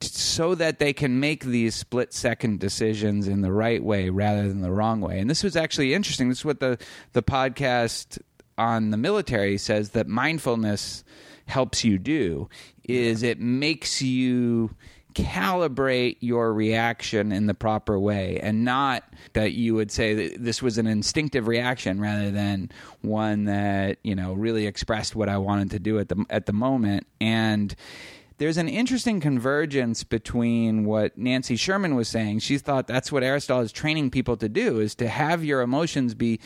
so that they can make these split second decisions in the right way rather than the wrong way. And this was actually interesting. This is what the the podcast on the military says that mindfulness helps you do is it makes you calibrate your reaction in the proper way and not that you would say that this was an instinctive reaction rather than one that you know really expressed what I wanted to do at the at the moment. And there's an interesting convergence between what Nancy Sherman was saying. She thought that's what Aristotle is training people to do is to have your emotions be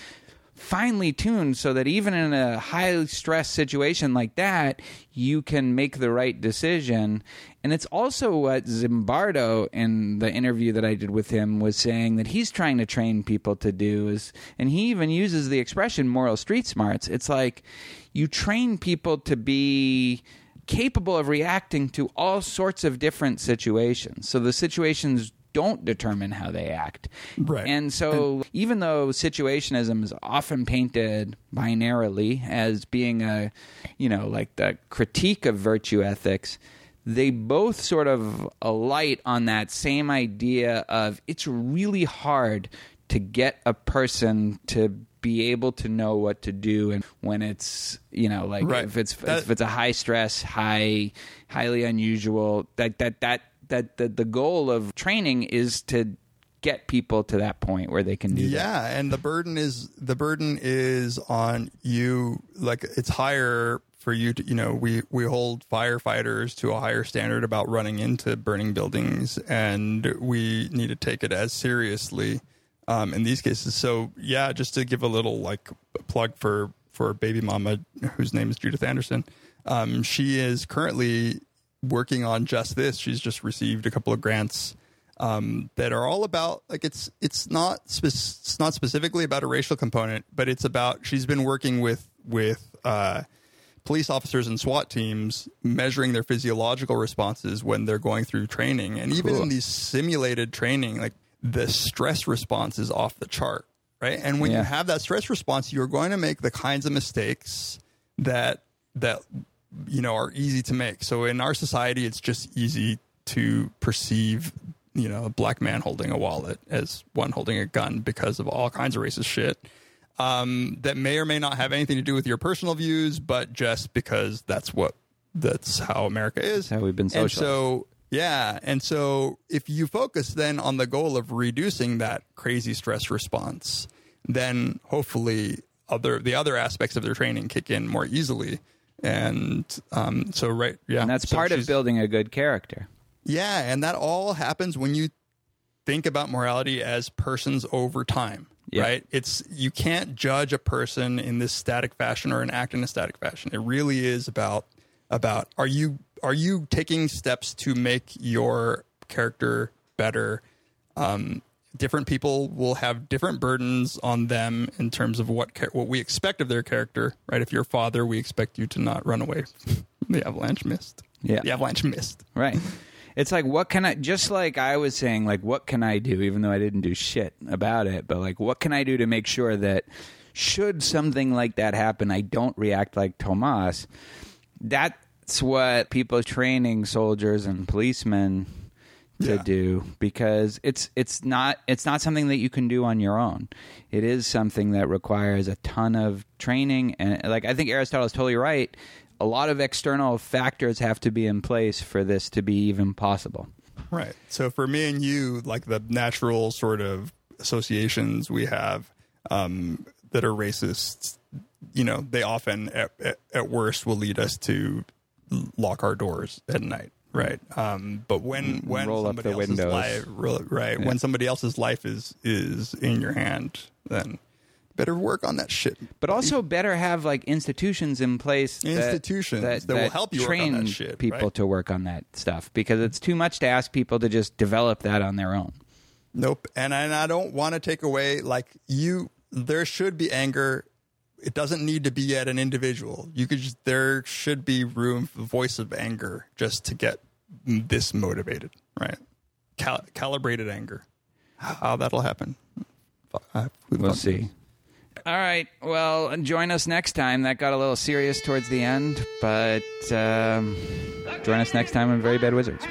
finely tuned so that even in a high stress situation like that, you can make the right decision. And it's also what Zimbardo in the interview that I did with him was saying that he's trying to train people to do is and he even uses the expression moral street smarts. It's like you train people to be capable of reacting to all sorts of different situations. So the situations don't determine how they act. Right. And so even though situationism is often painted binarily as being a, you know, like the critique of virtue ethics, they both sort of alight on that same idea of it's really hard to get a person to be able to know what to do and when it's you know like Right. if it's That- if it's a high stress high highly unusual that that that that the, the goal of training is to get people to that point where they can do that yeah and the burden is the burden is on you like it's higher for you to you know we we hold firefighters to a higher standard about running into burning buildings and we need to take it as seriously um, in these cases. So yeah just to give a little like plug for for baby mama whose name is judith anderson um, she is currently working on just this. She's just received a couple of grants um, that are all about like it's it's not spe- it's not specifically about a racial component, but it's about she's been working with with uh, police officers and SWAT teams measuring their physiological responses when they're going through training, and even Cool. in these simulated training, like the stress response is off the chart, right? And when Yeah. you have that stress response, you're going to make the kinds of mistakes that that you know are easy to make. So in our society, it's just easy to perceive you know a black man holding a wallet as one holding a gun because of all kinds of racist shit um, that may or may not have anything to do with your personal views, but just because that's what that's how America is. how we've been And so yeah, and so if you focus then on the goal of reducing that crazy stress response, then hopefully other the other aspects of their training kick in more easily. And um, so right, yeah, And that's So part of building a good character. yeah, and that all happens when you think about morality as persons over time, Yeah. right? It's you can't judge a person in this static fashion or an act in a static fashion. It really is about about are you are you taking steps to make your character better? Um, different people will have different burdens on them in terms of what what we expect of their character, right? If you're a father, we expect you to not run away from <laughs> the avalanche mist. Yeah. the avalanche mist. Right. It's like what can I just like I was saying like what can I do even though I didn't do shit about it but like what can I do to make sure that should something like that happen I don't react like Tomas that's what people training soldiers and policemen to Yeah. do because it's it's not it's not something that you can do on your own. It is something that requires a ton of training and like I think Aristotle is totally right. A lot of external factors have to be in place for this to be even possible. Right. So for me and you, like the natural sort of associations we have um, that are racist, you know, they often at, at, at worst will lead us to lock our doors at night. Right. Um, but when when roll somebody else's windows. life, right, when somebody else's life is is in your hand, then better work on that shit. But also better have like institutions in place that- Institutions that will help you train that shit, people right? to work on that stuff because it's too much to ask people to just develop that on their own. Nope. And I, and I don't want to take away like you. There should be anger. It doesn't need to be at an individual. You could just there should be room for the voice of anger just to get this motivated, right? Cal- calibrated anger. How that'll happen, uh, We'll see. All right. Well, join us next time. That got a little serious towards the end, but um, join us next time on Very Bad Wizards.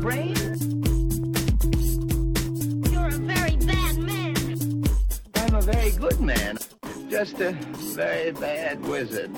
Brain. You're a very bad man. I'm a very good man. Just a very bad wizard.